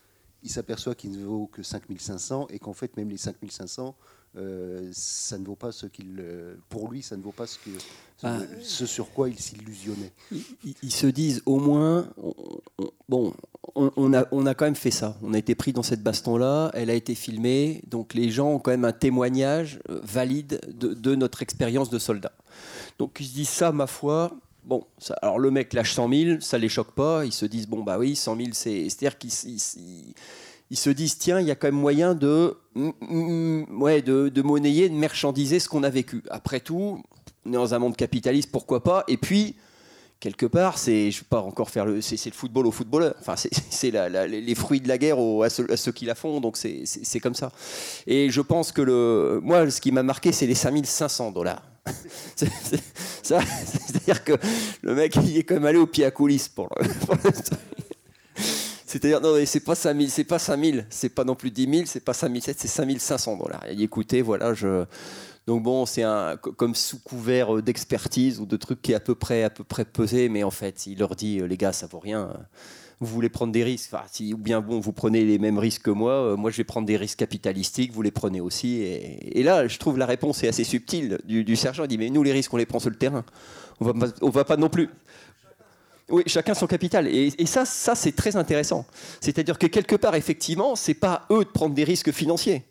Speaker 11: il s'aperçoit qu'il ne vaut que 5 500 et qu'en fait, même les 5 500, euh, ça ne vaut pas ce qu'il. euh, pour lui, ça ne vaut pas ce, que, ce,
Speaker 2: Ah.
Speaker 11: ce sur quoi il s'illusionnait.
Speaker 2: ils, ils se disent au moins, on- on- bon, on, on a, on a quand même fait ça. On a été pris dans cette baston-là, elle a été filmée, donc les gens ont quand même un témoignage euh, valide de, de notre expérience de soldat. Donc ils se disent ça, ma foi. Bon, ça- alors le mec lâche 100 000, ça les choque pas. Ils se disent bon bah oui, 100 000, c'est, c'est-à-dire qu'ils ils- ils- ils se disent tiens, il y a quand même moyen de, mm, mm, ouais, de, de monnayer, de marchandiser ce qu'on a vécu. Après tout, on est dans un monde capitaliste, pourquoi pas? Et puis quelque part, c'est, je pas encore faire le, c'est, le football aux footballeurs. Enfin, c'est, les fruits de la guerre à, ceux, qui la font. Donc c'est, comme ça. Et je pense que le, moi, ce qui m'a marqué, c'est les 5500 dollars. Ça, c'est-à-dire que le mec, il est quand même allé au pied à coulisses pour le- C'est-à-dire, non, mais c'est pas 5000, c'est pas 5000, c'est pas non plus 10 000, c'est pas 5007, c'est 5500 dollars. Et écoutez, voilà, je. Donc bon, c'est un comme sous couvert euh, d'expertise ou de trucs qui est à peu près à peu près pesé, mais en fait, il leur dit, euh, les gars, ça vaut rien. Vous voulez prendre des risques, enfin, si, ou bien bon, vous prenez les mêmes risques que moi. euh, Moi, je vais prendre des risques capitalistiques, vous les prenez aussi. Et, là, je trouve la réponse est assez subtile du, du sergent. Il dit, mais nous, les risques, on les prend sur le terrain. On va, pas- on va pas non plus. Oui, chacun son capital. Et, ça, ça c'est très intéressant. C'est-à-dire que quelque part, effectivement, c'est pas eux de prendre des risques financiers.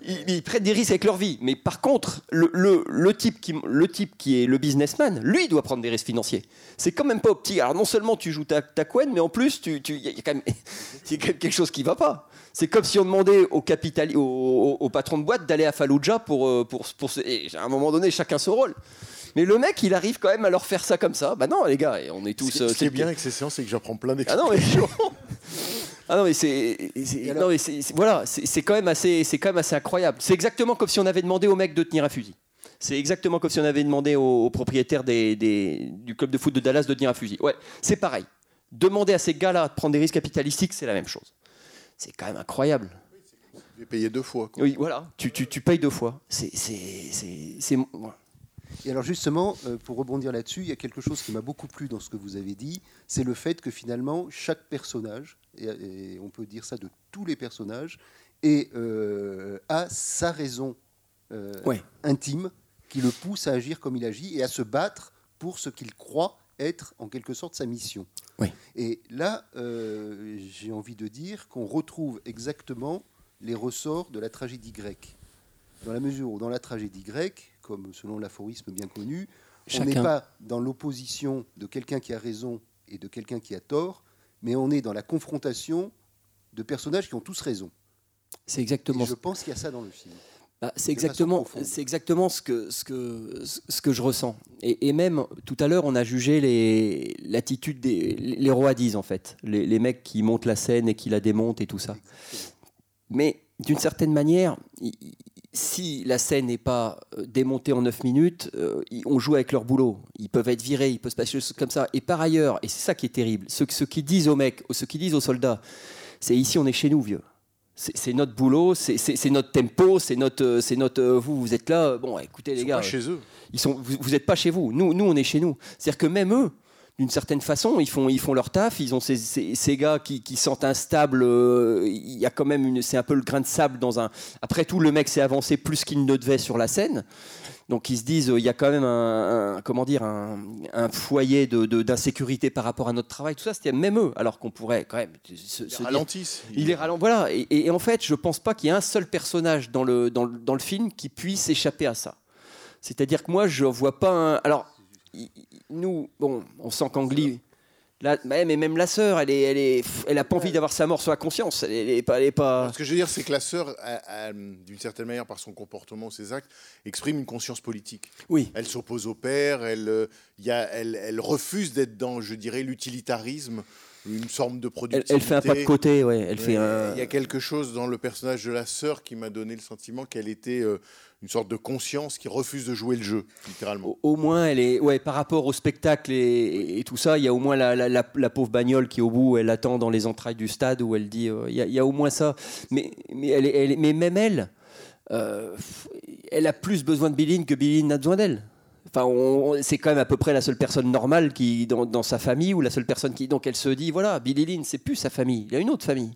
Speaker 2: Ils, prennent des risques avec leur vie. Mais par contre, le, type qui, le type qui est le businessman, lui, doit prendre des risques financiers. C'est quand même pas petit. Alors non seulement tu joues ta, ta couenne, mais en plus, tu- il y, a quand même quelque chose qui va pas. C'est comme si on demandait au, capital, de boîte d'aller à Fallujah pour, euh, pour, pour se- et à un moment donné, chacun son rôle. Mais le mec, il arrive quand même à leur faire ça comme ça. Bah non, les gars, on est tous.
Speaker 1: Ce qui-
Speaker 2: euh,
Speaker 1: ce qui est
Speaker 2: c'est-
Speaker 1: bien avec ces séances, c'est que j'apprends plein
Speaker 2: Ah non, mais, ah non, mais c'est, voilà, c'est c'est quand même assez, c'est quand même assez incroyable. C'est exactement comme si on avait demandé au mec de tenir un fusil. C'est exactement comme si on avait demandé au, au propriétaire des- des- du club de foot de Dallas de tenir un fusil. Ouais, c'est pareil. Demander à ces gars-là de prendre des risques capitalistiques, c'est la même chose. C'est quand même incroyable.
Speaker 1: J'ai payé deux fois. quoi.
Speaker 2: Oui, voilà. Tu, tu, tu payes deux fois. C'est, c'est, c'est, c'est- ouais.
Speaker 11: Et alors justement, euh, pour rebondir là-dessus, il y a quelque chose qui m'a beaucoup plu dans ce que vous avez dit, c'est le fait que finalement, chaque personnage, et, et on peut dire ça de tous les personnages, et, euh, a sa raison euh,
Speaker 2: Ouais.
Speaker 11: intime qui le pousse à agir comme il agit et à se battre pour ce qu'il croit être en quelque sorte sa mission.
Speaker 2: Oui.
Speaker 11: Et là, euh, j'ai envie de dire qu'on retrouve exactement les ressorts de la tragédie grecque. Dans la mesure où dans la tragédie grecque, comme selon l'aphorisme bien connu, on n'est pas dans l'opposition de quelqu'un qui a raison et de quelqu'un qui a tort, mais on est dans la confrontation de personnages qui ont tous raison.
Speaker 2: C'est exactement
Speaker 11: Et je pense qu'il y a ça dans le film.
Speaker 2: Bah, c'est exactement, c'est exactement ce que, ce que, ce que je ressens. Et, et même tout à l'heure, on a jugé les- l'attitude des les roadies en fait, les, les mecs qui montent la scène et qui la démontent et tout ça. Mais d'une certaine manière, si la scène n'est pas euh, démontée en 9 minutes, euh, on joue avec leur boulot. Ils peuvent être virés, il peut se passer des choses comme ça. Et par ailleurs, et c'est ça qui est terrible, ceux, ceux qui disent aux mecs, ceux qui disent aux soldats, c'est ici on est chez nous, vieux. C'est notre boulot, c'est- notre tempo, c'est notre, euh, c'est notre. euh, Vous, vous êtes là. Bon, écoutez les
Speaker 1: sont
Speaker 2: gars.
Speaker 1: pas chez eux.
Speaker 2: Ils sont. Vous n'êtes pas chez vous. Nous, nous, on est chez nous. C'est-à-dire que même eux, d'une certaine façon, ils font, ils font leur taf. Ils ont ces, ces- ces gars qui, qui sentent instables. euh, Il y a quand même une. C'est un peu le grain de sable dans un. Après tout, le mec s'est avancé plus qu'il ne devait sur la scène. Donc ils se disent, euh, il y a quand même un, un- comment dire, un, un foyer de- de- d'insécurité par rapport à notre travail. Tout ça, c'était même eux, alors qu'on pourrait quand même se, se dire-
Speaker 1: ralentissent.
Speaker 2: Il est ralent. Voilà. Et, et en fait, je pense pas qu'il y ait un seul personnage dans le, dans, le- dans le film qui puisse échapper à ça. C'est-à-dire que moi, je vois pas un. Alors, nous, bon, on sent qu'Angly. Mais même la sœur, elle est, elle est, elle a pas envie d'avoir sa mort sur la conscience. Elle, elle est pas, elle est pas.
Speaker 1: Ce que je veux dire, c'est que la sœur, d'une certaine manière, par son comportement, ses actes, exprime une conscience politique.
Speaker 2: Oui.
Speaker 1: Elle s'oppose au père, elle, euh, y a, elle, elle refuse d'être dans, je dirais, l'utilitarisme, une forme de productivité.
Speaker 2: elle fait un pas de côté, ouais. Elle fait.
Speaker 1: Il y a quelque chose dans le personnage de la sœur qui m'a donné le sentiment qu'elle était euh, une sorte de conscience qui refuse de jouer le jeu, littéralement.
Speaker 2: Au moins, elle est, ouais, par rapport au spectacle et, tout ça, il y a au moins la, pauvre bagnole qui, au bout, elle attend dans les entrailles du stade où elle dit, euh, il y, a- y au moins ça. Mais, mais, elle, elle mais même elle, euh, elle a plus besoin de Billine que Billine n'a besoin d'elle. Enfin, c'est quand même à peu près la seule personne normale qui, dans, sa famille ou la seule personne qui. Donc elle se dit, voilà, Billy Lynn, c'est plus sa famille, il a une autre famille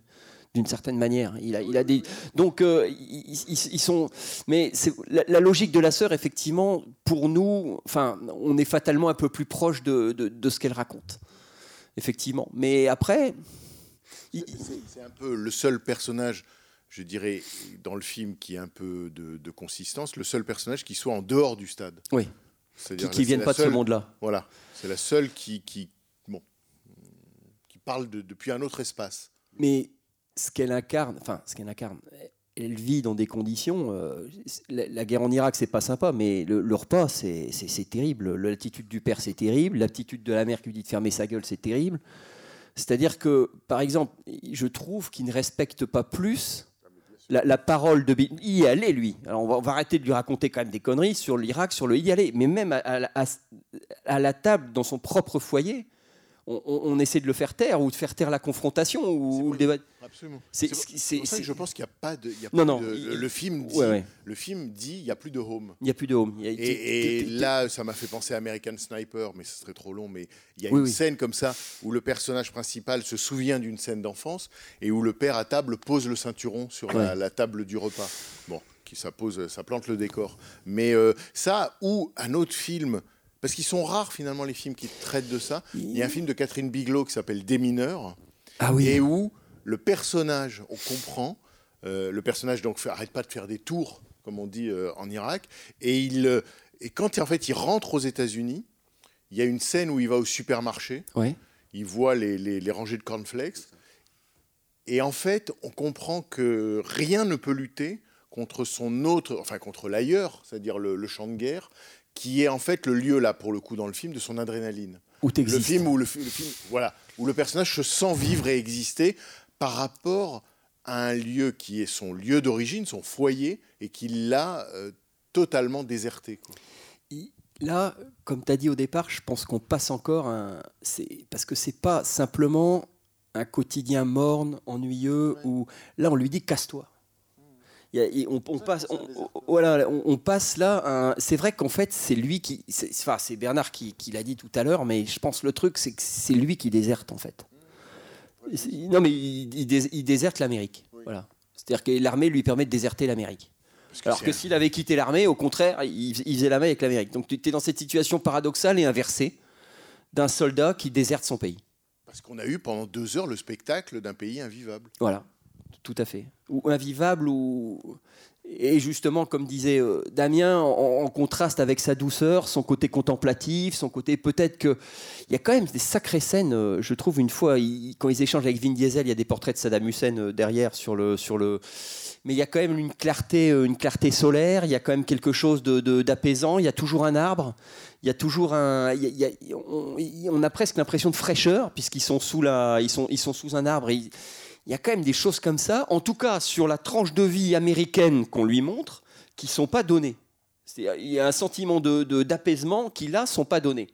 Speaker 2: d'une certaine manière. Il a, il a des, donc euh, ils, ils- ils sont, mais c'est la, la logique de la sœur, effectivement, pour nous, enfin, on est fatalement un peu plus proche de, de- de ce qu'elle raconte, effectivement. Mais après,
Speaker 1: C'est- C'est un peu le seul personnage, je dirais, dans le film qui a un peu de, de consistance, le seul personnage qui soit en dehors du stade.
Speaker 2: Oui.
Speaker 1: C'est-à-dire,
Speaker 2: Qui-
Speaker 1: c'est
Speaker 2: viennent pas de ce monde-là.
Speaker 1: Voilà. C'est la seule qui, qui, bon, qui parle de- depuis un autre espace.
Speaker 2: mais ce qu'elle incarne, enfin, ce qu'elle incarne, elle vit dans des conditions. euh, la, guerre en Irak, c'est pas sympa, mais le, repas, c'est terrible. L'attitude du père, c'est terrible. L'attitude de la mère qui lui dit de fermer sa gueule, c'est terrible. C'est-à-dire que, par exemple, je trouve qu'il ne respecte pas plus la, parole de. Il y allait, lui. Alors, on va, arrêter de lui raconter quand même des conneries sur l'Irak, sur le y aller. Mais même à la table, dans son propre foyer, on, essaie de le faire taire ou de faire taire la confrontation ou le débat.
Speaker 1: Absolument.
Speaker 2: C'est-
Speaker 1: pour- ça que je pense qu'il n'y a pas de. y a
Speaker 2: Non, non,
Speaker 1: de- le film dit,
Speaker 2: ouais, ouais.
Speaker 1: le film dit, il n'y a plus de home.
Speaker 2: Il n'y a plus de home. A-
Speaker 1: Et, là, ça m'a fait penser à American Sniper, mais ce serait trop long. Mais il y a
Speaker 2: Oui,
Speaker 1: une
Speaker 2: oui.
Speaker 1: scène comme ça où le personnage principal se souvient d'une scène d'enfance et où le père à table pose le ceinturon sur la,
Speaker 2: Ouais.
Speaker 1: la table du repas. Bon, qui ça pose, ça plante le décor. Mais euh, ça ou un autre film. Parce qu'ils sont rares finalement les films qui traitent de ça. Il y a un film de Catherine Bigelow qui s'appelle Des mineurs.
Speaker 2: Ah oui.
Speaker 1: Et où le personnage, on comprend, euh, le personnage donc fait- arrête pas de faire des tours, comme on dit euh, en Irak, et il euh, et quand en fait il rentre aux États-Unis, il y a une scène où il va au supermarché,
Speaker 2: Ouais.
Speaker 1: il voit les, les- les rangées de cornflakes, et en fait on comprend que rien ne peut lutter contre son autre, enfin contre l'ailleurs, c'est-à-dire le, le champ de guerre, qui est en fait le lieu là pour le coup dans le film de son adrénaline.
Speaker 2: Où
Speaker 1: le film où le, fi- le film voilà où le personnage se sent vivre et exister par rapport à un lieu qui est son lieu d'origine, son foyer, et qu'il l'a euh, totalement déserté. quoi.
Speaker 2: Là, comme tu as dit au départ, je pense qu'on passe encore un. c'est- Parce que c'est pas simplement un quotidien morne, ennuyeux, où là, on lui dit casse-toi. Y a- on, on passe, on, on- voilà, on, on passe là. un- C'est vrai qu'en fait, c'est lui qui. Enfin, c'est Bernard qui, qui l'a dit tout à l'heure, mais je pense le truc, c'est que c'est lui qui déserte en fait. Non, mais il, il dés- il déserte l'Amérique. Voilà. C'est-à-dire que l'armée lui permet de déserter l'Amérique.
Speaker 1: que
Speaker 2: Alors que s'il avait quitté l'armée, au contraire, il, il faisait la main avec l'Amérique. Donc tu es dans cette situation paradoxale et inversée d'un soldat qui déserte son pays.
Speaker 1: Parce qu'on a eu pendant deux heures le spectacle d'un pays invivable.
Speaker 2: Voilà, tout à fait. Ou invivable, ou. Et justement, comme disait euh, Damien, en, contraste avec sa douceur, son côté contemplatif, son côté peut-être que. Il y a quand même des sacrées scènes, euh, je trouve, une fois, quand ils échangent avec Vin Diesel, il y a des portraits de Saddam Hussein euh, derrière sur le. Sur le mais il y a quand même une clarté, une clarté solaire, il y a quand même quelque chose de- de- d'apaisant, il y a toujours un arbre, il y a toujours un. on, a presque l'impression de fraîcheur, puisqu'ils sont, sous ils sont, ils sont sous un arbre. et il y a quand même des choses comme ça, en tout cas sur la tranche de vie américaine qu'on lui montre, qui sont pas données. Il y a un sentiment de- de- d'apaisement qui là sont pas donnés.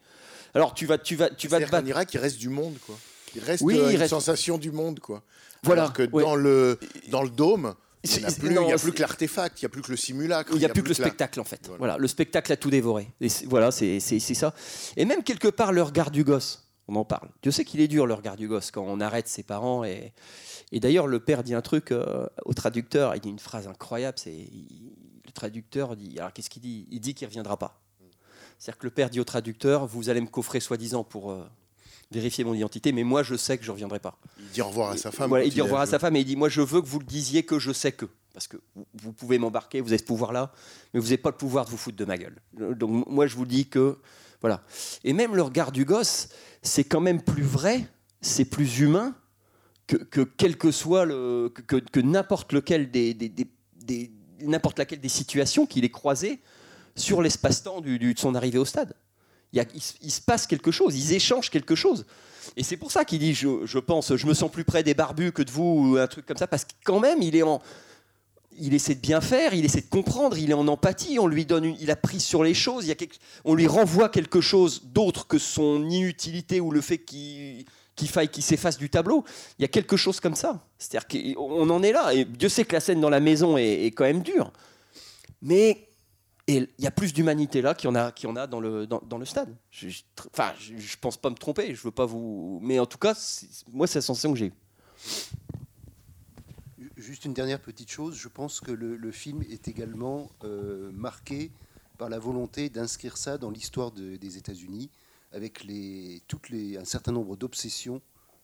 Speaker 2: Alors tu vas, tu vas, tu vas te battre.
Speaker 1: Irak, il reste du monde, quoi. Il reste
Speaker 2: Oui,
Speaker 1: euh,
Speaker 2: il
Speaker 1: une
Speaker 2: reste-
Speaker 1: sensation du monde, quoi.
Speaker 2: Voilà,
Speaker 1: Alors que
Speaker 2: ouais.
Speaker 1: dans le dans le dôme, il n'y a plus,
Speaker 2: non,
Speaker 1: il y a
Speaker 2: c'est-
Speaker 1: plus que l'artefact, il n'y a plus que le simulacre.
Speaker 2: Il n'y a, plus que le
Speaker 1: la-
Speaker 2: spectacle en fait. Voilà. le spectacle a tout dévoré. Et voilà, c'est ça. Et même quelque part le regard du gosse, on en parle. Dieu sait qu'il est dur le regard du gosse quand on arrête ses parents. Et, et d'ailleurs le père dit un truc euh, au traducteur, il dit une phrase incroyable. C'est le traducteur dit, alors qu'est-ce qu'il dit? Il dit qu'il reviendra pas. C'est-à-dire que le père dit au traducteur, vous allez me coffrer soi-disant pour euh, vérifier mon identité, mais moi je sais que je reviendrai pas.
Speaker 1: Il dit au revoir à sa femme.
Speaker 2: Voilà, il dit au revoir à sa femme et il dit Moi, je veux que vous le disiez que je sais que. Parce que vous- vous pouvez m'embarquer, vous avez ce pouvoir-là, mais vous n'avez pas le pouvoir de vous foutre de ma gueule. Donc, moi, je vous dis que. Voilà. Et même le regard du gosse, c'est quand même plus vrai, c'est plus humain que, que quel que soit que, n'importe lequel des. laquelle des situations qu'il ait croisées sur l'espace-temps de son arrivée au stade. Il, y a- se passe quelque chose, ils échangent quelque chose. Et c'est pour ça qu'il dit, je, je pense, je me sens plus près des barbus que de vous, ou un truc comme ça, parce que quand même, il est en, il essaie de bien faire, il essaie de comprendre, il est en empathie, on lui donne, il a pris sur les choses, il y a on lui renvoie quelque chose d'autre que son inutilité ou le fait qu'il faille qu'il s'efface du tableau. Il y a quelque chose comme ça. C'est-à-dire qu'on en est là. Et Dieu sait que la scène dans la maison est, quand même dure. Mais il y a plus d'humanité là qu'il y en a, dans, le, stade. Je, je- pense pas me tromper, je veux pas vous. Mais en tout cas, moi, c'est la sensation que j'ai.
Speaker 11: Juste une dernière petite chose, je pense que le, film est également euh, marqué par la volonté d'inscrire ça dans l'histoire de- des États-Unis, avec toutes les, un certain nombre d'obsessions,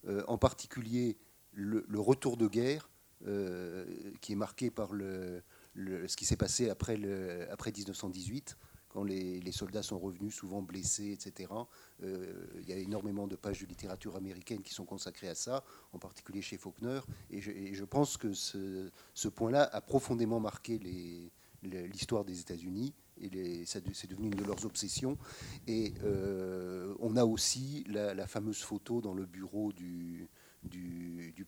Speaker 11: euh, en particulier le, retour de guerre, euh, qui est marqué par ce qui s'est passé après, après 1918, quand les, soldats sont revenus souvent blessés, etc. Euh, il y a énormément de pages de littérature américaine qui sont consacrées à ça, en particulier chez Faulkner. Et je, pense que ce, point-là a profondément marqué l'histoire des États-Unis. Et les- c'est devenu une de leurs obsessions. Et euh, on a aussi la, fameuse photo dans le bureau du,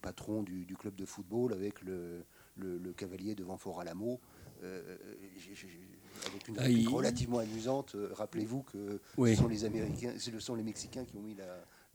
Speaker 11: patron du, club de football avec le, cavalier devant Fort Alamo. euh, avec une
Speaker 2: Ah,
Speaker 11: réplique
Speaker 2: il-
Speaker 11: relativement amusante. Euh, Rappelez-vous que
Speaker 2: Oui.
Speaker 11: ce sont les Américains, ce sont les Mexicains qui ont mis la,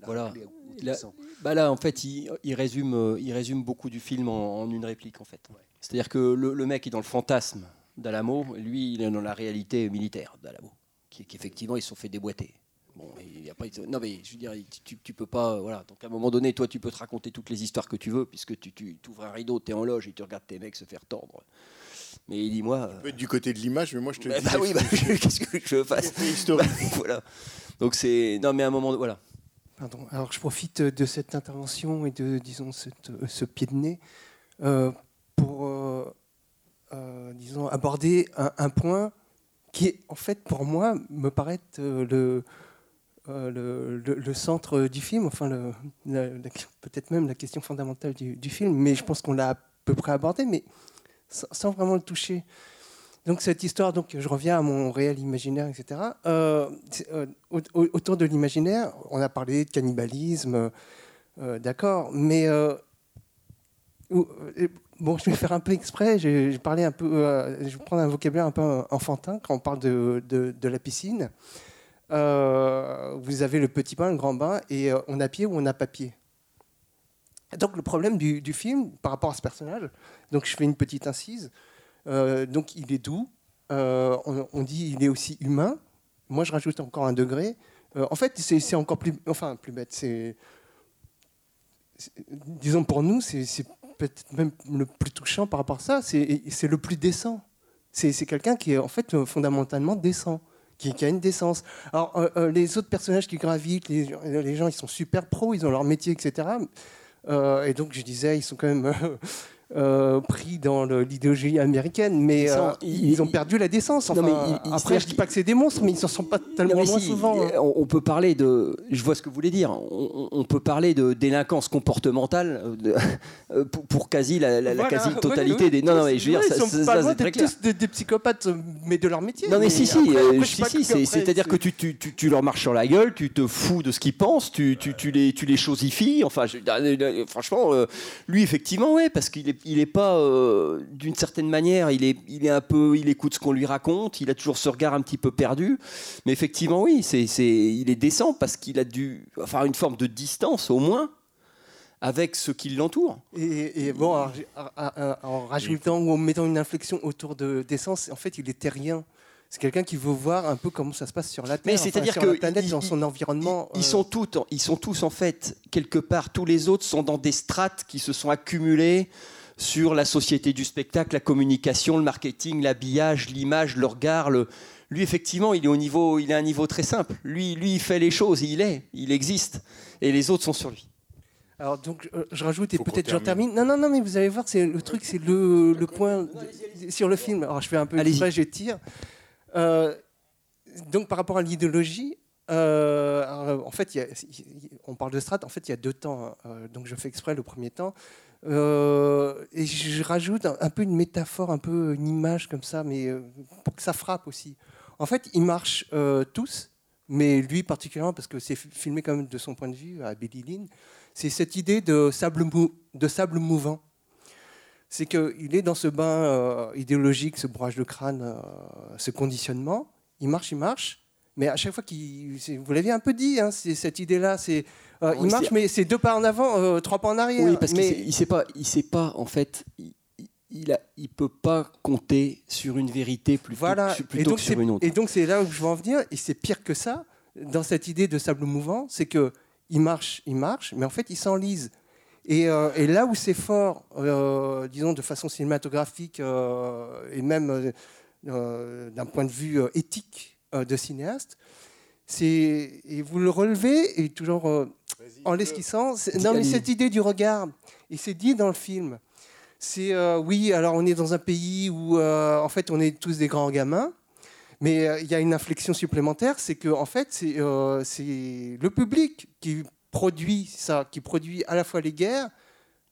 Speaker 2: Voilà.
Speaker 11: raclée au bout du
Speaker 2: Là,
Speaker 11: sang.
Speaker 2: bah là, en fait, il, il résume, euh, il résume beaucoup du film en, en une réplique, en fait. C'est-à-dire que le, le mec est dans le fantasme d'Alamo, lui, il est dans la réalité militaire d'Alamo, qui est qu'effectivement, ils se sont fait déboîter. Bon, et après, ils- non mais je veux dire, tu, tu peux pas, voilà. Donc à un moment donné, toi, tu peux te raconter toutes les histoires que tu veux, puisque tu, tu ouvres un rideau, tu es en loge et tu regardes tes mecs se faire tordre. Mais dis-moi.
Speaker 1: peut être du côté de l'image, mais moi je te
Speaker 2: Bah,
Speaker 1: dis.
Speaker 2: bah oui, bah, qu'est-ce que je fasse
Speaker 1: C'est historique.
Speaker 2: Bah, Voilà. Donc c'est, non mais à un moment, voilà.
Speaker 9: Pardon. Alors je profite de cette intervention et de, disons, cette- euh, ce pied de nez euh, pour, euh, euh, disons, aborder un, un point qui, est, en fait, pour moi, me paraît être, euh, le, euh, le, le- le centre du film, enfin, peut-être même la question fondamentale du, du film, mais je pense qu'on l'a à peu près abordé, mais sans, vraiment le toucher. Donc cette histoire, donc je reviens à mon réel imaginaire, etc. Euh, euh, au- au- autour de l'imaginaire, on a parlé de cannibalisme, euh, d'accord, mais euh, bon, je vais faire un peu exprès. J'ai parlé un peu, je vais prendre un vocabulaire un peu enfantin quand on parle de, de- la piscine. Vous avez le petit bain, le grand bain, et on a pied ou on n'a pas pied? Donc le problème du, film par rapport à ce personnage, donc je fais une petite incise. Euh, donc il est doux. Euh, on, dit il est aussi humain. Moi je rajoute encore un degré. Euh, en fait c'est encore plus, enfin plus bête. C'est, disons pour nous c'est peut-être même le plus touchant par rapport à ça. C'est le plus décent. C'est quelqu'un qui est en fait fondamentalement décent. Qui, a une décence. Alors, les autres personnages qui gravitent, les, les gens, ils sont super pros, ils ont leur métier, etc. Euh, et donc, je disais, ils sont quand même euh, pris dans l'idéologie américaine, mais
Speaker 2: Ils sont-
Speaker 9: euh, ils, ont perdu la décence.
Speaker 2: Non,
Speaker 9: Enfin,
Speaker 2: mais il-
Speaker 9: après, je dis pas que c'est des monstres, mais ils s'en sont pas tellement
Speaker 2: Non,
Speaker 9: loin
Speaker 2: si,
Speaker 9: souvent. hein.
Speaker 2: On, peut parler de. Je vois ce que vous voulez dire. On, peut parler de délinquance comportementale euh, de- pour, pour quasi la,
Speaker 9: oui, oui,
Speaker 2: des. Non, non, mais je veux dire,
Speaker 9: ouais,
Speaker 2: ça,
Speaker 9: ils sont pas
Speaker 2: ça,
Speaker 9: loin
Speaker 2: c'est très clair.
Speaker 9: tous des, des psychopathes, mais de leur métier.
Speaker 2: Non mais si si,
Speaker 9: après- après, je
Speaker 2: si, c'est-à-dire que tu, tu, tu, tu leur marches sur la gueule, tu te fous de ce qu'ils pensent, tu, les, tu les chosifies. Enfin, franchement, lui effectivement, ouais, parce qu'il est, il est pas euh, d'une certaine manière, il est, il est un peu, il écoute ce qu'on lui raconte, il a toujours ce regard un petit peu perdu, mais effectivement, oui, c'est, c'est, il est décent parce qu'il a dû, enfin, une forme de distance au moins avec ce qui l'entoure.
Speaker 9: Et, et bon, en rajoutant ou en mettant une inflexion autour de d'essence, en fait, il est terrien. C'est quelqu'un qui veut voir un peu comment ça se passe sur la Terre,
Speaker 2: Mais
Speaker 9: enfin,
Speaker 2: c'est-à-dire
Speaker 9: sur
Speaker 2: que
Speaker 9: la planète,
Speaker 2: ils-
Speaker 9: dans son environnement.
Speaker 2: Ils
Speaker 9: euh,
Speaker 2: sont, toutes, ils sont tous en fait, quelque part, tous les autres sont dans des strates qui se sont accumulées sur la société du spectacle, la communication, le marketing, l'habillage, l'image, le regard. le- Lui, effectivement, il est, au niveau, il est à un niveau très simple. Lui, lui, il fait les choses, il est, il existe. Et les autres sont sur lui.
Speaker 9: Alors donc euh, je rajoute et peut-être j'en
Speaker 2: termine.
Speaker 9: Non non non mais vous allez voir c'est le truc c'est le, le point de- sur le film. Alors je fais un peu exprès, je tire. Euh, donc par rapport à l'idéologie, euh, alors, en fait il y a- on parle de strat. En fait il y a deux temps. hein. Euh, donc je fais exprès le premier temps. Euh, et je rajoute un, peu une métaphore, un peu une image comme ça, mais euh, pour que ça frappe aussi. En fait, ils marchent euh, tous, mais lui particulièrement, parce que c'est fi- filmé quand même de son point de vue, à Billy Lynn, c'est cette idée de sable, mou- de sable mouvant. C'est qu'il est dans ce bain idéologique, ce broage de crâne, ce conditionnement. Il marche, il marche, mais à chaque fois qu'il. Vous l'avez un peu dit, hein, cette idée-là, c'est. euh,
Speaker 2: Oui,
Speaker 9: il marche, mais c'est deux pas en avant, euh, trois pas en arrière.
Speaker 2: Oui, parce qu'il
Speaker 9: mais...
Speaker 2: sait- il sait pas, il sait pas en fait, il, il peut pas compter sur une vérité plutôt,
Speaker 9: Voilà.
Speaker 2: que, plutôt
Speaker 9: donc,
Speaker 2: que sur une autre.
Speaker 9: Et donc c'est là où je veux en venir. Et c'est pire que ça dans cette idée de sable mouvant, c'est que il marche, il marche, mais en fait il s'enlise. Et, euh, et là où c'est fort, euh, disons de façon cinématographique euh, et même d'un point de vue éthique de cinéaste, c'est et vous le relevez et toujours euh, en l'esquissant. Non mais cette idée du regard, et c'est dit dans le film. C'est euh, oui, alors on est dans un pays où euh, en fait on est tous des grands gamins, mais euh, il y a une inflexion supplémentaire, c'est que en fait c'est euh, c'est le public qui produit ça, qui produit à la fois les guerres.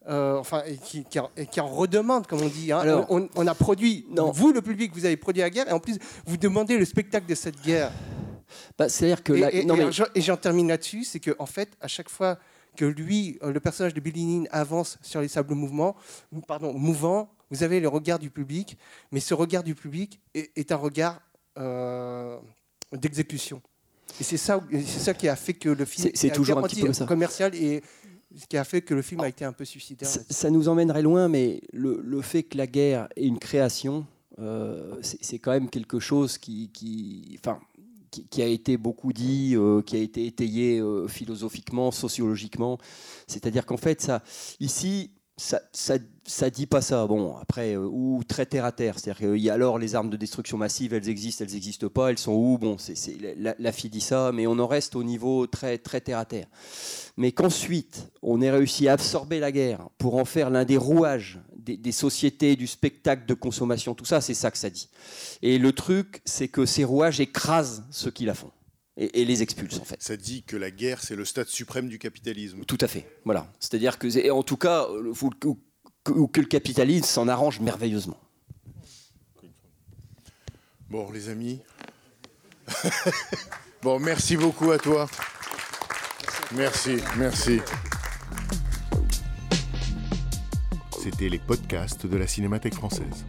Speaker 9: Euh, enfin, et qui, qui en- et qui en redemande, comme on dit. hein.
Speaker 2: Alors-
Speaker 9: on, on a produit, vous, le public, vous avez produit la guerre, et en plus, vous demandez le spectacle de cette guerre.
Speaker 2: Bah, C'est-à-dire que
Speaker 9: Et,
Speaker 2: là,
Speaker 9: et-
Speaker 2: non,
Speaker 9: j'en- et j'en termine là-dessus, c'est que en fait, à chaque fois que lui, euh, le personnage de Billy avance sur les sables mouvements, ou, pardon, mouvants, vous avez le regard du public, mais ce regard du public est, est un regard euh, d'exécution. Et c'est ça, ça qui a fait que le film
Speaker 2: C'est- toujours un petit peu ça.
Speaker 9: commercial et ce qui a fait que le film a été un peu suicidaire.
Speaker 2: Ça, ça nous emmènerait loin, mais le, le fait que la guerre est une création, euh, c'est quand même quelque chose qui, qui, enfin, qui, qui a été beaucoup dit, euh, qui a été étayé euh, philosophiquement, sociologiquement. C'est-à-dire qu'en fait, ça, ici, ça, ça, dit pas ça. Bon, après, euh, ou très terre à terre. C'est-à-dire qu'il y a alors les armes de destruction massive, elles existent, elles n'existent pas, elles sont où? Bon, c'est la, la fille dit ça, mais on en reste au niveau très, très terre à terre. Mais qu'ensuite, on ait réussi à absorber la guerre pour en faire l'un des rouages des sociétés, du spectacle de consommation, tout ça, c'est ça que ça dit. Et le truc, c'est que ces rouages écrasent ceux qui la font et, et les expulsent, en fait.
Speaker 1: Ça dit que la guerre, c'est le stade suprême du capitalisme.
Speaker 2: Tout à fait. Voilà. C'est-à-dire que, et en tout cas, faut que, que- que le capitalisme s'en arrange merveilleusement.
Speaker 1: Bon, les amis. bon, merci beaucoup à toi. Merci, merci. C'était les podcasts de la Cinémathèque française.